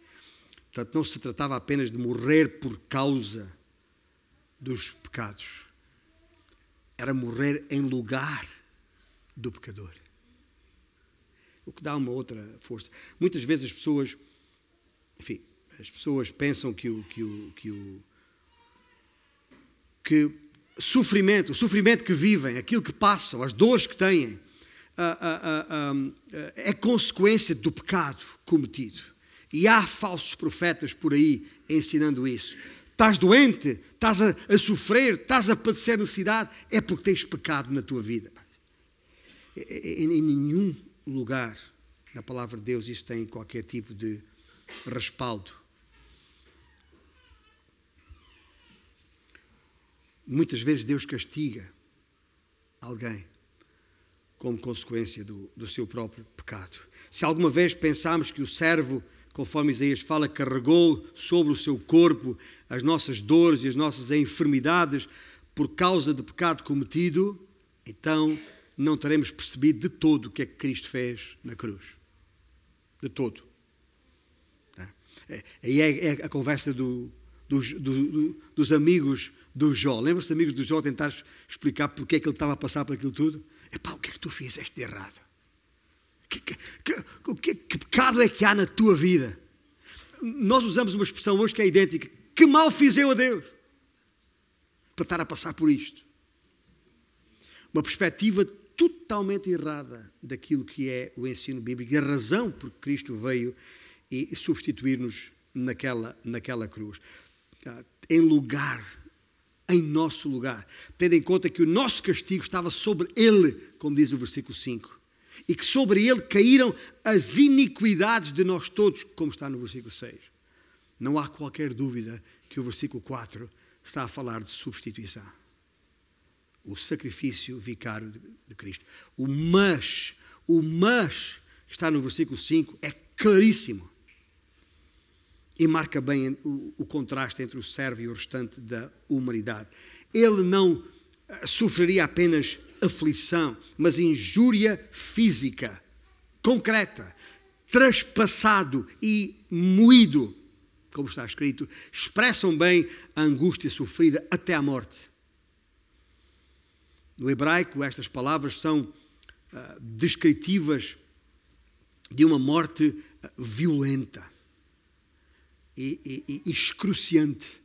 Portanto, não se tratava apenas de morrer por causa dos pecados, era morrer em lugar do pecador o que dá uma outra força. Muitas vezes as pessoas, enfim, as pessoas pensam que o que o que o que sofrimento, o sofrimento que vivem, aquilo que passam, as dores que têm, é consequência do pecado cometido. E há falsos profetas por aí ensinando isso. Estás doente, estás a, a sofrer, estás a padecer necessidade, é porque tens pecado na tua vida. Em nenhum lugar na palavra de Deus isto tem qualquer tipo de respaldo. muitas vezes Deus castiga alguém como consequência do, do seu próprio pecado. Se alguma vez pensamos que o servo, conforme Isaías fala, carregou sobre o seu corpo as nossas dores e as nossas enfermidades por causa do pecado cometido, então não teremos percebido de todo o que é que Cristo fez na cruz. De todo. Tá? É, aí é, é a conversa do, dos, do, dos amigos do Jó. Lembra-se, amigos do Jó, tentar explicar porque é que ele estava a passar por aquilo tudo? Epá, o que é que tu fizeste de errado? Que, que, que, que, pecado é que há na tua vida? Nós usamos uma expressão hoje que é idêntica. Que mal fiz eu a Deus para estar a passar por isto? Uma perspectiva totalmente errada daquilo que é o ensino bíblico e a razão por que Cristo veio e substituir-nos naquela, naquela cruz. Ah, em lugar em nosso lugar, tendo em conta que o nosso castigo estava sobre ele, como diz o versículo 5, e que sobre ele caíram as iniquidades de nós todos, como está no versículo 6. Não há qualquer dúvida que o versículo 4 está a falar de substituição. O sacrifício vicário de Cristo. O mas, o mas que está no versículo 5 é claríssimo e marca bem o, o contraste entre o servo e o restante da humanidade. Ele não eh, sofreria apenas aflição, mas injúria física, concreta, traspassado e moído, como está escrito, expressam bem a angústia sofrida até a morte. No hebraico, estas palavras são uh, descritivas de uma morte uh, violenta e, e, e excruciante.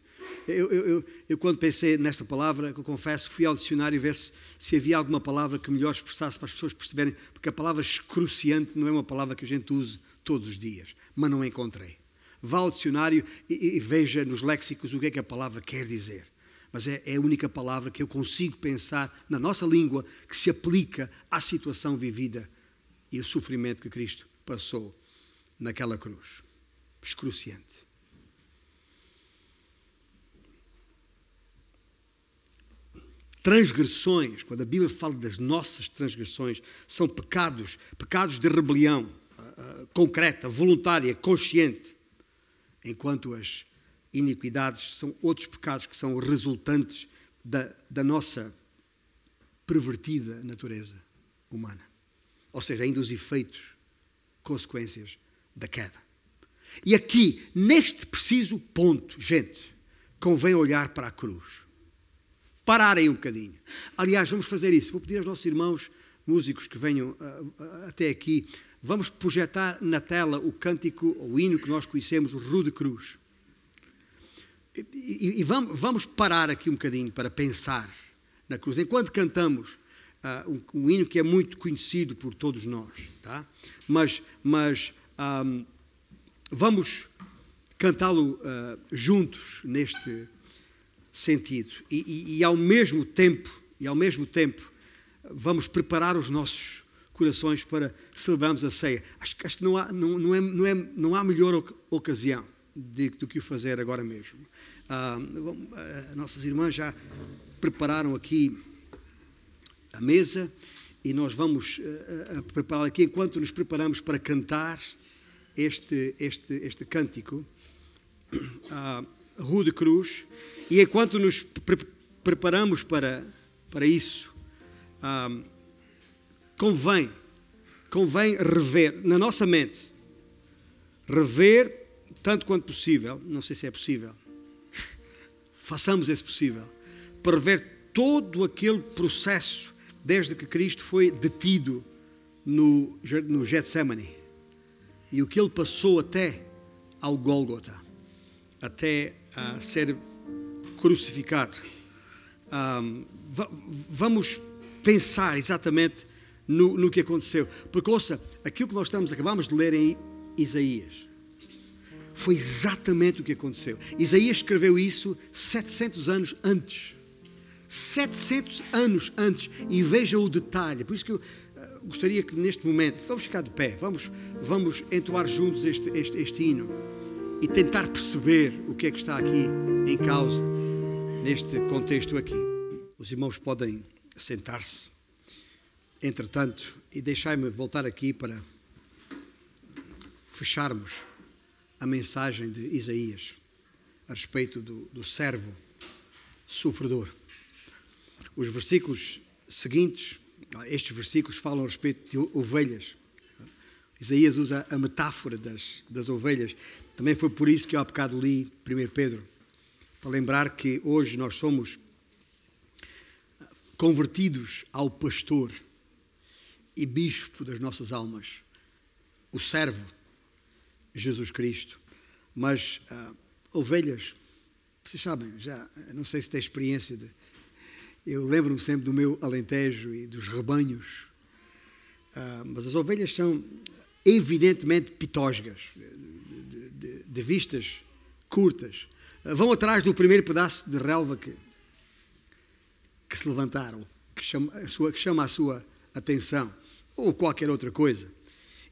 Eu, eu, eu, eu, quando pensei nesta palavra, que eu confesso, fui ao dicionário ver se, se havia alguma palavra que melhor expressasse para as pessoas perceberem, porque a palavra excruciante não é uma palavra que a gente use todos os dias, mas não encontrei. Vá ao dicionário e, e veja nos léxicos o que é que a palavra quer dizer. Mas é, é a única palavra que eu consigo pensar na nossa língua que se aplica à situação vivida e o sofrimento que Cristo passou naquela cruz. Excruciante. Transgressões, quando a Bíblia fala das nossas transgressões, são pecados, pecados de rebelião uh, concreta, voluntária, consciente, enquanto as iniquidades são outros pecados que são resultantes da, da nossa pervertida natureza humana. Ou seja, ainda os efeitos, consequências da queda. E aqui, neste preciso ponto, gente, convém olhar para a cruz pararem um bocadinho. Aliás, vamos fazer isso. Vou pedir aos nossos irmãos músicos que venham uh, até aqui, vamos projetar na tela o cântico, o hino que nós conhecemos, o Rude Cruz. E, e, e vamos, vamos, parar aqui um bocadinho para pensar na cruz. Enquanto cantamos uh, um, um, hino que é muito conhecido por todos nós, tá? mas, mas um, vamos cantá-lo juntos neste sentido. E, e, e, ao mesmo tempo, e ao mesmo tempo, vamos preparar os nossos corações para celebrarmos a ceia. Acho, acho que não há, não, não, é, não, é, não há melhor ocasião de, do que o fazer agora mesmo. Ah, ah, nossas irmãs já prepararam aqui a mesa e nós vamos ah, preparar aqui enquanto nos preparamos para cantar este, este, este cântico. Ah, Rua de Cruz. E enquanto nos pre preparamos para, para isso, um, convém, convém rever na nossa mente, rever tanto quanto possível, não sei se é possível, (laughs) façamos esse possível, para rever todo aquele processo desde que Cristo foi detido no, no Getsemane e o que ele passou até ao Gólgota, até a ser crucificado. Um, vamos pensar exatamente no, no, que aconteceu. Porque, ouça, aquilo que nós estamos, acabamos de ler em Isaías, foi exatamente o que aconteceu. Isaías escreveu isso 700 anos antes. 700 anos antes. E veja o detalhe. Por isso que eu uh, gostaria que neste momento, vamos ficar de pé, vamos, vamos entoar juntos este, este, este hino e tentar perceber o que é que está aqui em causa neste contexto aqui. Os irmãos podem sentar-se. Entretanto, e deixai-me voltar aqui para fecharmos a mensagem de Isaías a respeito do, do servo sofredor. Os versículos seguintes, estes versículos falam a respeito de ovelhas. Isaías usa a metáfora das, das ovelhas. Também foi por isso que eu há bocado li 1 Pedro, para lembrar que hoje nós somos convertidos ao pastor e bispo das nossas almas, o servo Jesus Cristo. Mas uh, ovelhas, vocês sabem, já não sei se tem experiência de. Eu lembro-me sempre do meu alentejo e dos rebanhos, uh, mas as ovelhas são evidentemente pitósgas, de, de, de vistas curtas. Vão atrás do primeiro pedaço de relva que, que se levantaram, que chama, a sua, que chama a sua atenção, ou qualquer outra coisa.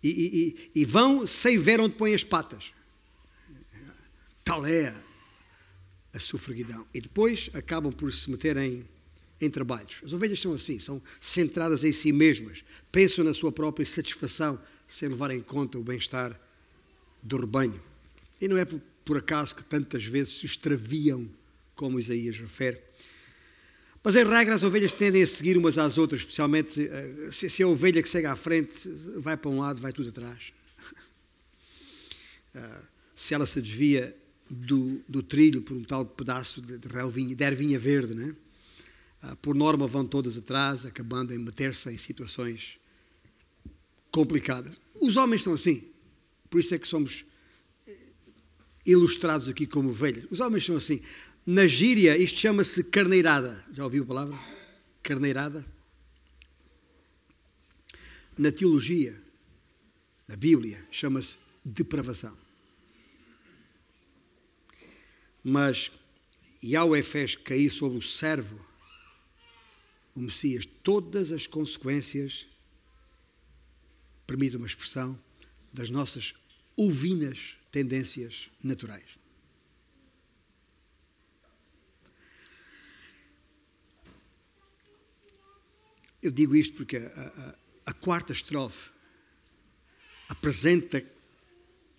E, e, e vão sem ver onde põem as patas. Tal é a sofreguidão. E depois acabam por se meter em, em trabalhos. As ovelhas são assim, são centradas em si mesmas, pensam na sua própria satisfação, sem levar em conta o bem-estar do rebanho. E não é por, acaso que tantas vezes se extraviam, como Isaías refere. Mas, em regra, as ovelhas tendem a seguir umas às outras, especialmente eh, se a ovelha que segue à frente vai para um lado, vai tudo atrás. (laughs) Eh, se ela se desvia do, do trilho por um tal pedaço de, de relvinha, de ervinha verde, né? Ah, por norma vão todas atrás, acabando em meter-se em situações complicadas. Os homens são assim, por isso é que somos eh, ilustrados aqui como ovelhas. Os homens são assim. Na gíria, isto chama-se carneirada. Já ouviu a palavra? Carneirada? Na teologia, na Bíblia, chama-se depravação. Mas Yahweh fez cair sobre o servo, o Messias, todas as consequências, permita uma expressão, das nossas ovinas tendências naturais. Eu digo isto porque a, a, a quarta estrofe apresenta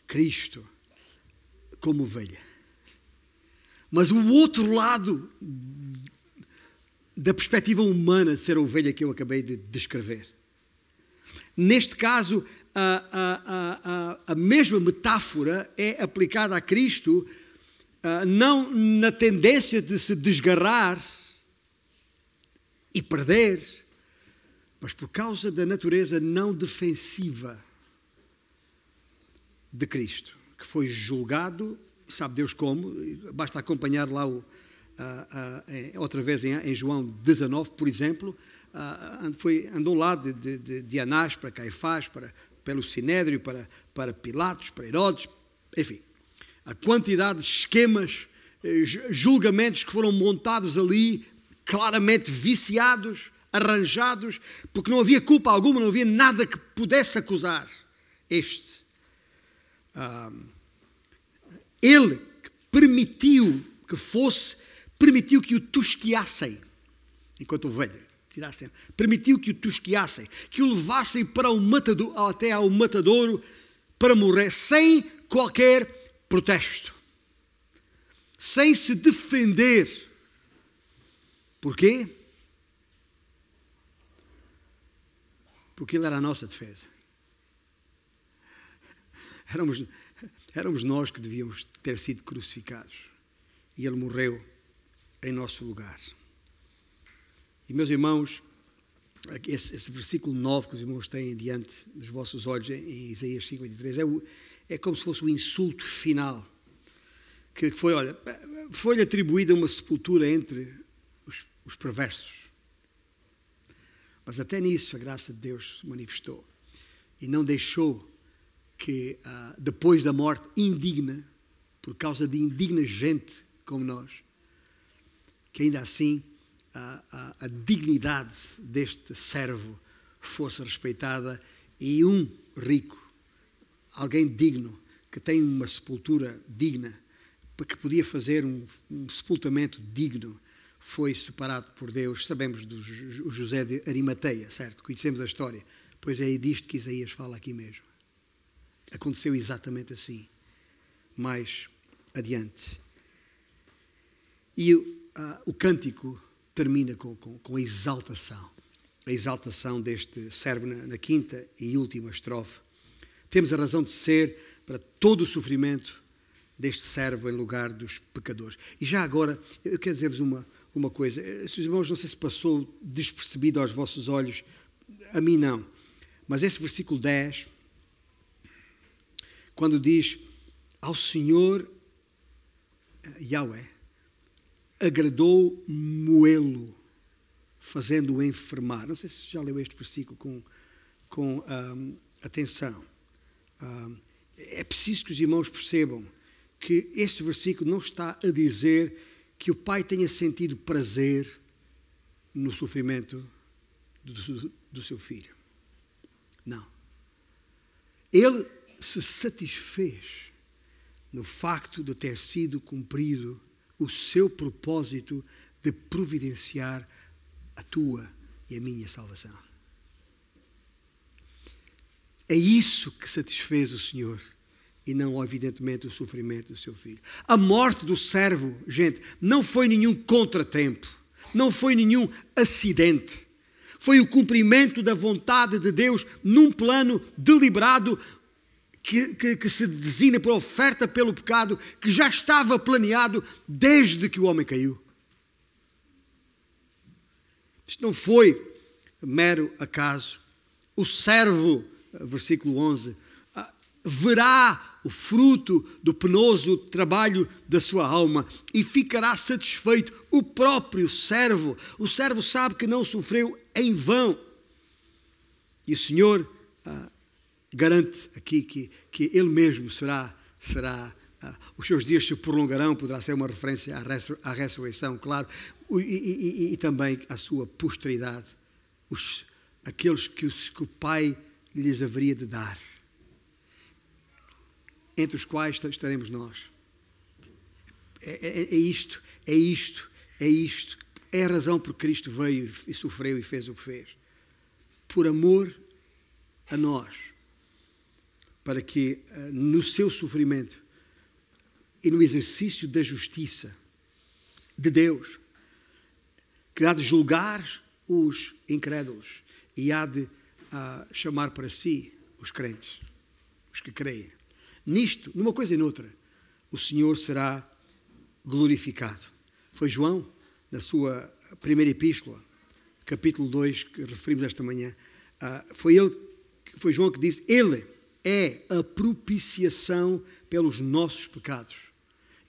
Cristo como ovelha. Mas o outro lado da perspectiva humana de ser ovelha que eu acabei de descrever. Neste caso, a, a, a, a mesma metáfora é aplicada a Cristo, não na tendência de se desgarrar e perder, mas por causa da natureza não defensiva de Cristo, que foi julgado sabe Deus como, basta acompanhar lá o, outra vez em, em, João 19, por exemplo, foi, andou lá de, de, de Anás para Caifás, para, pelo Sinédrio, para, para Pilatos, para Herodes, enfim, a quantidade de esquemas, eh, julgamentos que foram montados ali, claramente viciados, arranjados, porque não havia culpa alguma, não havia nada que pudesse acusar este. Ele permitiu que fosse, permitiu que o tosquiassem, enquanto ovelha, tirassem, permitiu que o tosquiassem, que o levassem para o matador, até ao matadouro para morrer, sem qualquer protesto, sem se defender. Porquê? Porque ele era a nossa defesa. (laughs) Éramos, éramos nós que devíamos ter sido crucificados. E Ele morreu em nosso lugar. E, meus irmãos, esse, esse versículo 9 que os irmãos têm diante dos vossos olhos em Isaías 53 é, o, é como se fosse o insulto final. Que foi, olha, foi-lhe atribuída uma sepultura entre os, os perversos. Mas até nisso a graça de Deus se manifestou e não deixou que uh, depois da morte indigna, por causa de indigna gente como nós, que ainda assim a, a, a dignidade deste servo fosse respeitada e um rico, alguém digno, que tem uma sepultura digna, que podia fazer um, um sepultamento digno, foi separado por Deus. Sabemos do José de Arimateia, certo? Conhecemos a história. Pois é disto que Isaías fala aqui mesmo. Aconteceu exatamente assim. Mais adiante. E uh, o cântico termina com, com, com, a exaltação. A exaltação deste servo na, na quinta e última estrofe. Temos a razão de ser para todo o sofrimento deste servo em lugar dos pecadores. E já agora, eu quero dizer-vos uma, uma coisa. Seus irmãos, não sei se passou despercebido aos vossos olhos, a mim não. Mas esse versículo 10, quando diz: Ao Senhor, Yahweh, agradou moê-lo, fazendo-o enfermar. Não sei se já leu este versículo com, com um, atenção. Um, é preciso que os irmãos percebam que este versículo não está a dizer que o pai tenha sentido prazer no sofrimento do, do seu filho. Não. Ele se satisfez no facto de ter sido cumprido o seu propósito de providenciar a tua e a minha salvação. É isso que satisfez o Senhor e não, evidentemente, o sofrimento do seu filho. A morte do servo, gente, não foi nenhum contratempo, não foi nenhum acidente. Foi o cumprimento da vontade de Deus num plano deliberado que, que, que, se designa por oferta pelo pecado, que já estava planeado desde que o homem caiu. Isto não foi mero acaso. O servo, versículo 11, ah, verá o fruto do penoso trabalho da sua alma e ficará satisfeito o próprio servo. O servo sabe que não sofreu em vão. E o Senhor ah, garante aqui que, que Ele mesmo será, será ah, os seus dias se prolongarão, poderá ser uma referência à, ressu à ressurreição, claro, e, e, e, e, também à sua posteridade, os, aqueles que, os, que o Pai lhes haveria de dar entre os quais estaremos nós. É, é, é, isto, é isto, é isto. É a razão por que Cristo veio e sofreu e fez o que fez. Por amor a nós. Para que eh, no seu sofrimento e no exercício da justiça de Deus, que há de julgar os incrédulos e há de uh, chamar para si os crentes, os que creem nisto, numa coisa e noutra, o Senhor será glorificado. Foi João, na sua primeira epístola, capítulo 2, que referimos esta manhã, ah, foi, ele, foi João que disse: Ele é a propiciação pelos nossos pecados.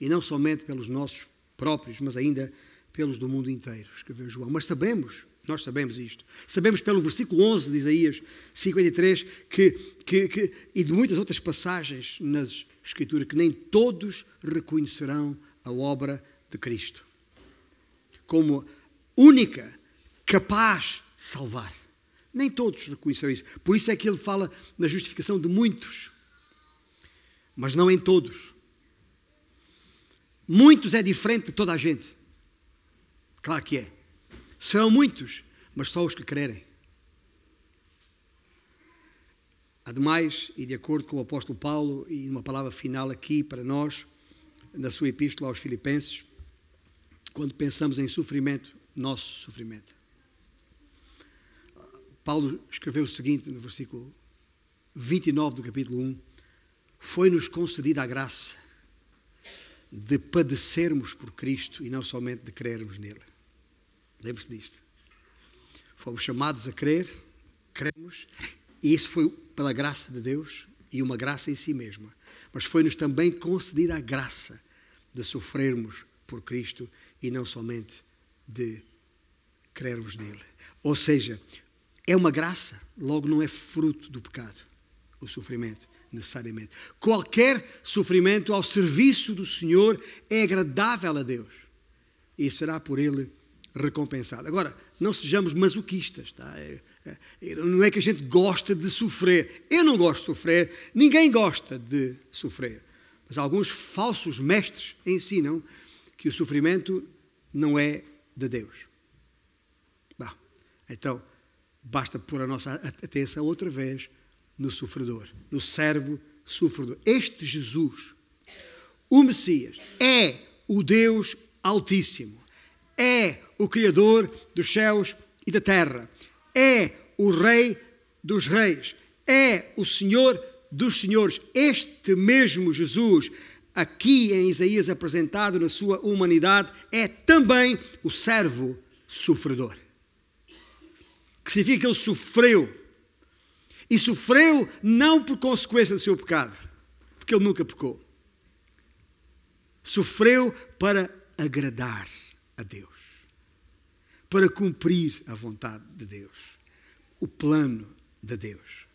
E não somente pelos nossos próprios, mas ainda pelos do mundo inteiro, escreveu João. Mas sabemos nós sabemos isto. Sabemos pelo versículo 11 de Isaías 53 que, que, que, e de muitas outras passagens nas Escrituras que nem todos reconhecerão a obra de Cristo como única capaz de salvar. Nem todos reconhecerão isso. Por isso é que ele fala na justificação de muitos, mas não em todos. Muitos é diferente de toda a gente. Claro que é. Serão muitos, mas só os que crerem. Ademais, e de acordo com o apóstolo Paulo, e uma palavra final aqui para nós, na sua epístola aos Filipenses, quando pensamos em sofrimento, nosso sofrimento. Paulo escreveu o seguinte no versículo 29 do capítulo 1: Foi-nos concedida a graça de padecermos por Cristo e não somente de crermos nele. Lembre-se disto. Fomos chamados a crer, cremos, e isso foi pela graça de Deus e uma graça em si mesma. Mas foi-nos também concedida a graça de sofrermos por Cristo e não somente de crermos nele. Ou seja, é uma graça, logo não é fruto do pecado, o sofrimento, necessariamente. Qualquer sofrimento ao serviço do Senhor é agradável a Deus e será por ele recompensado. Agora, não sejamos masoquistas, tá? É, é, não é que a gente gosta de sofrer. Eu não gosto de sofrer, ninguém gosta de sofrer. Mas alguns falsos mestres ensinam que o sofrimento não é de Deus. Bom, então, basta pôr a nossa atenção outra vez no sofredor, no servo sofredor. Este Jesus, o Messias, é o Deus Altíssimo, é o Criador dos céus e da terra, é o Rei dos Reis, é o Senhor dos Senhores. Este mesmo Jesus, aqui em Isaías apresentado na sua humanidade, é também o servo sofredor. Significa que ele sofreu. E sofreu não por consequência do seu pecado, porque ele nunca pecou. Sofreu para agradar a Deus, para cumprir a vontade de Deus, o plano de Deus.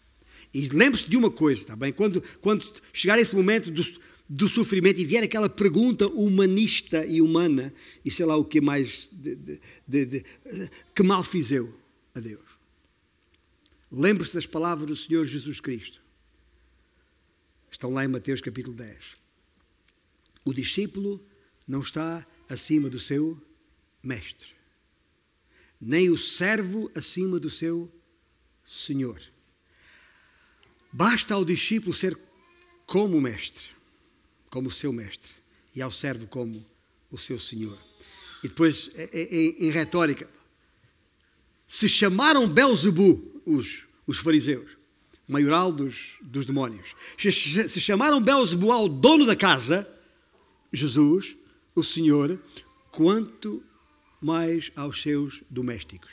E lembre-se de uma coisa, está bem? Quando, quando chegar esse momento do, do sofrimento e vier aquela pergunta humanista e humana, e sei lá o que mais, de, de, de, que mal fiz eu a Deus. Lembre-se das palavras do Senhor Jesus Cristo. Estão lá em Mateus capítulo 10. O discípulo não está acima do seu mestre, nem o servo acima do seu senhor. Basta ao discípulo ser como o mestre, como o seu mestre, e ao servo como o seu senhor. E depois, em, retórica, se chamaram Belzebu os, os fariseus, maioral dos, dos demónios, se chamaram Belzebu ao dono da casa, Jesus, o Senhor, quanto mais aos seus domésticos,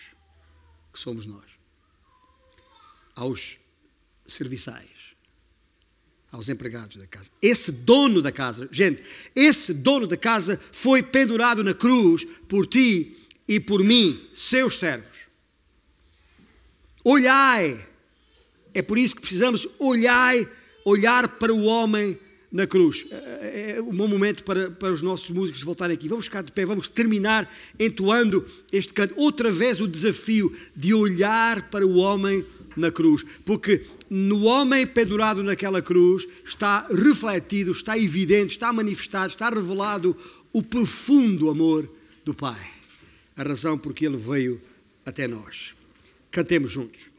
que somos nós, aos serviçais, aos empregados da casa. Esse dono da casa, gente, esse dono da casa foi pendurado na cruz por ti e por mim, seus servos. Olhai, é por isso que precisamos olhai, olhar para o homem na cruz. É, é um bom momento para, para os nossos músicos voltarem aqui. Vamos ficar de pé, vamos terminar entoando este canto. Outra vez o desafio de olhar para o homem na cruz. Porque no homem pendurado naquela cruz está refletido, está evidente, está manifestado, está revelado o profundo amor do Pai. A razão porque ele veio até nós. Cantemos juntos.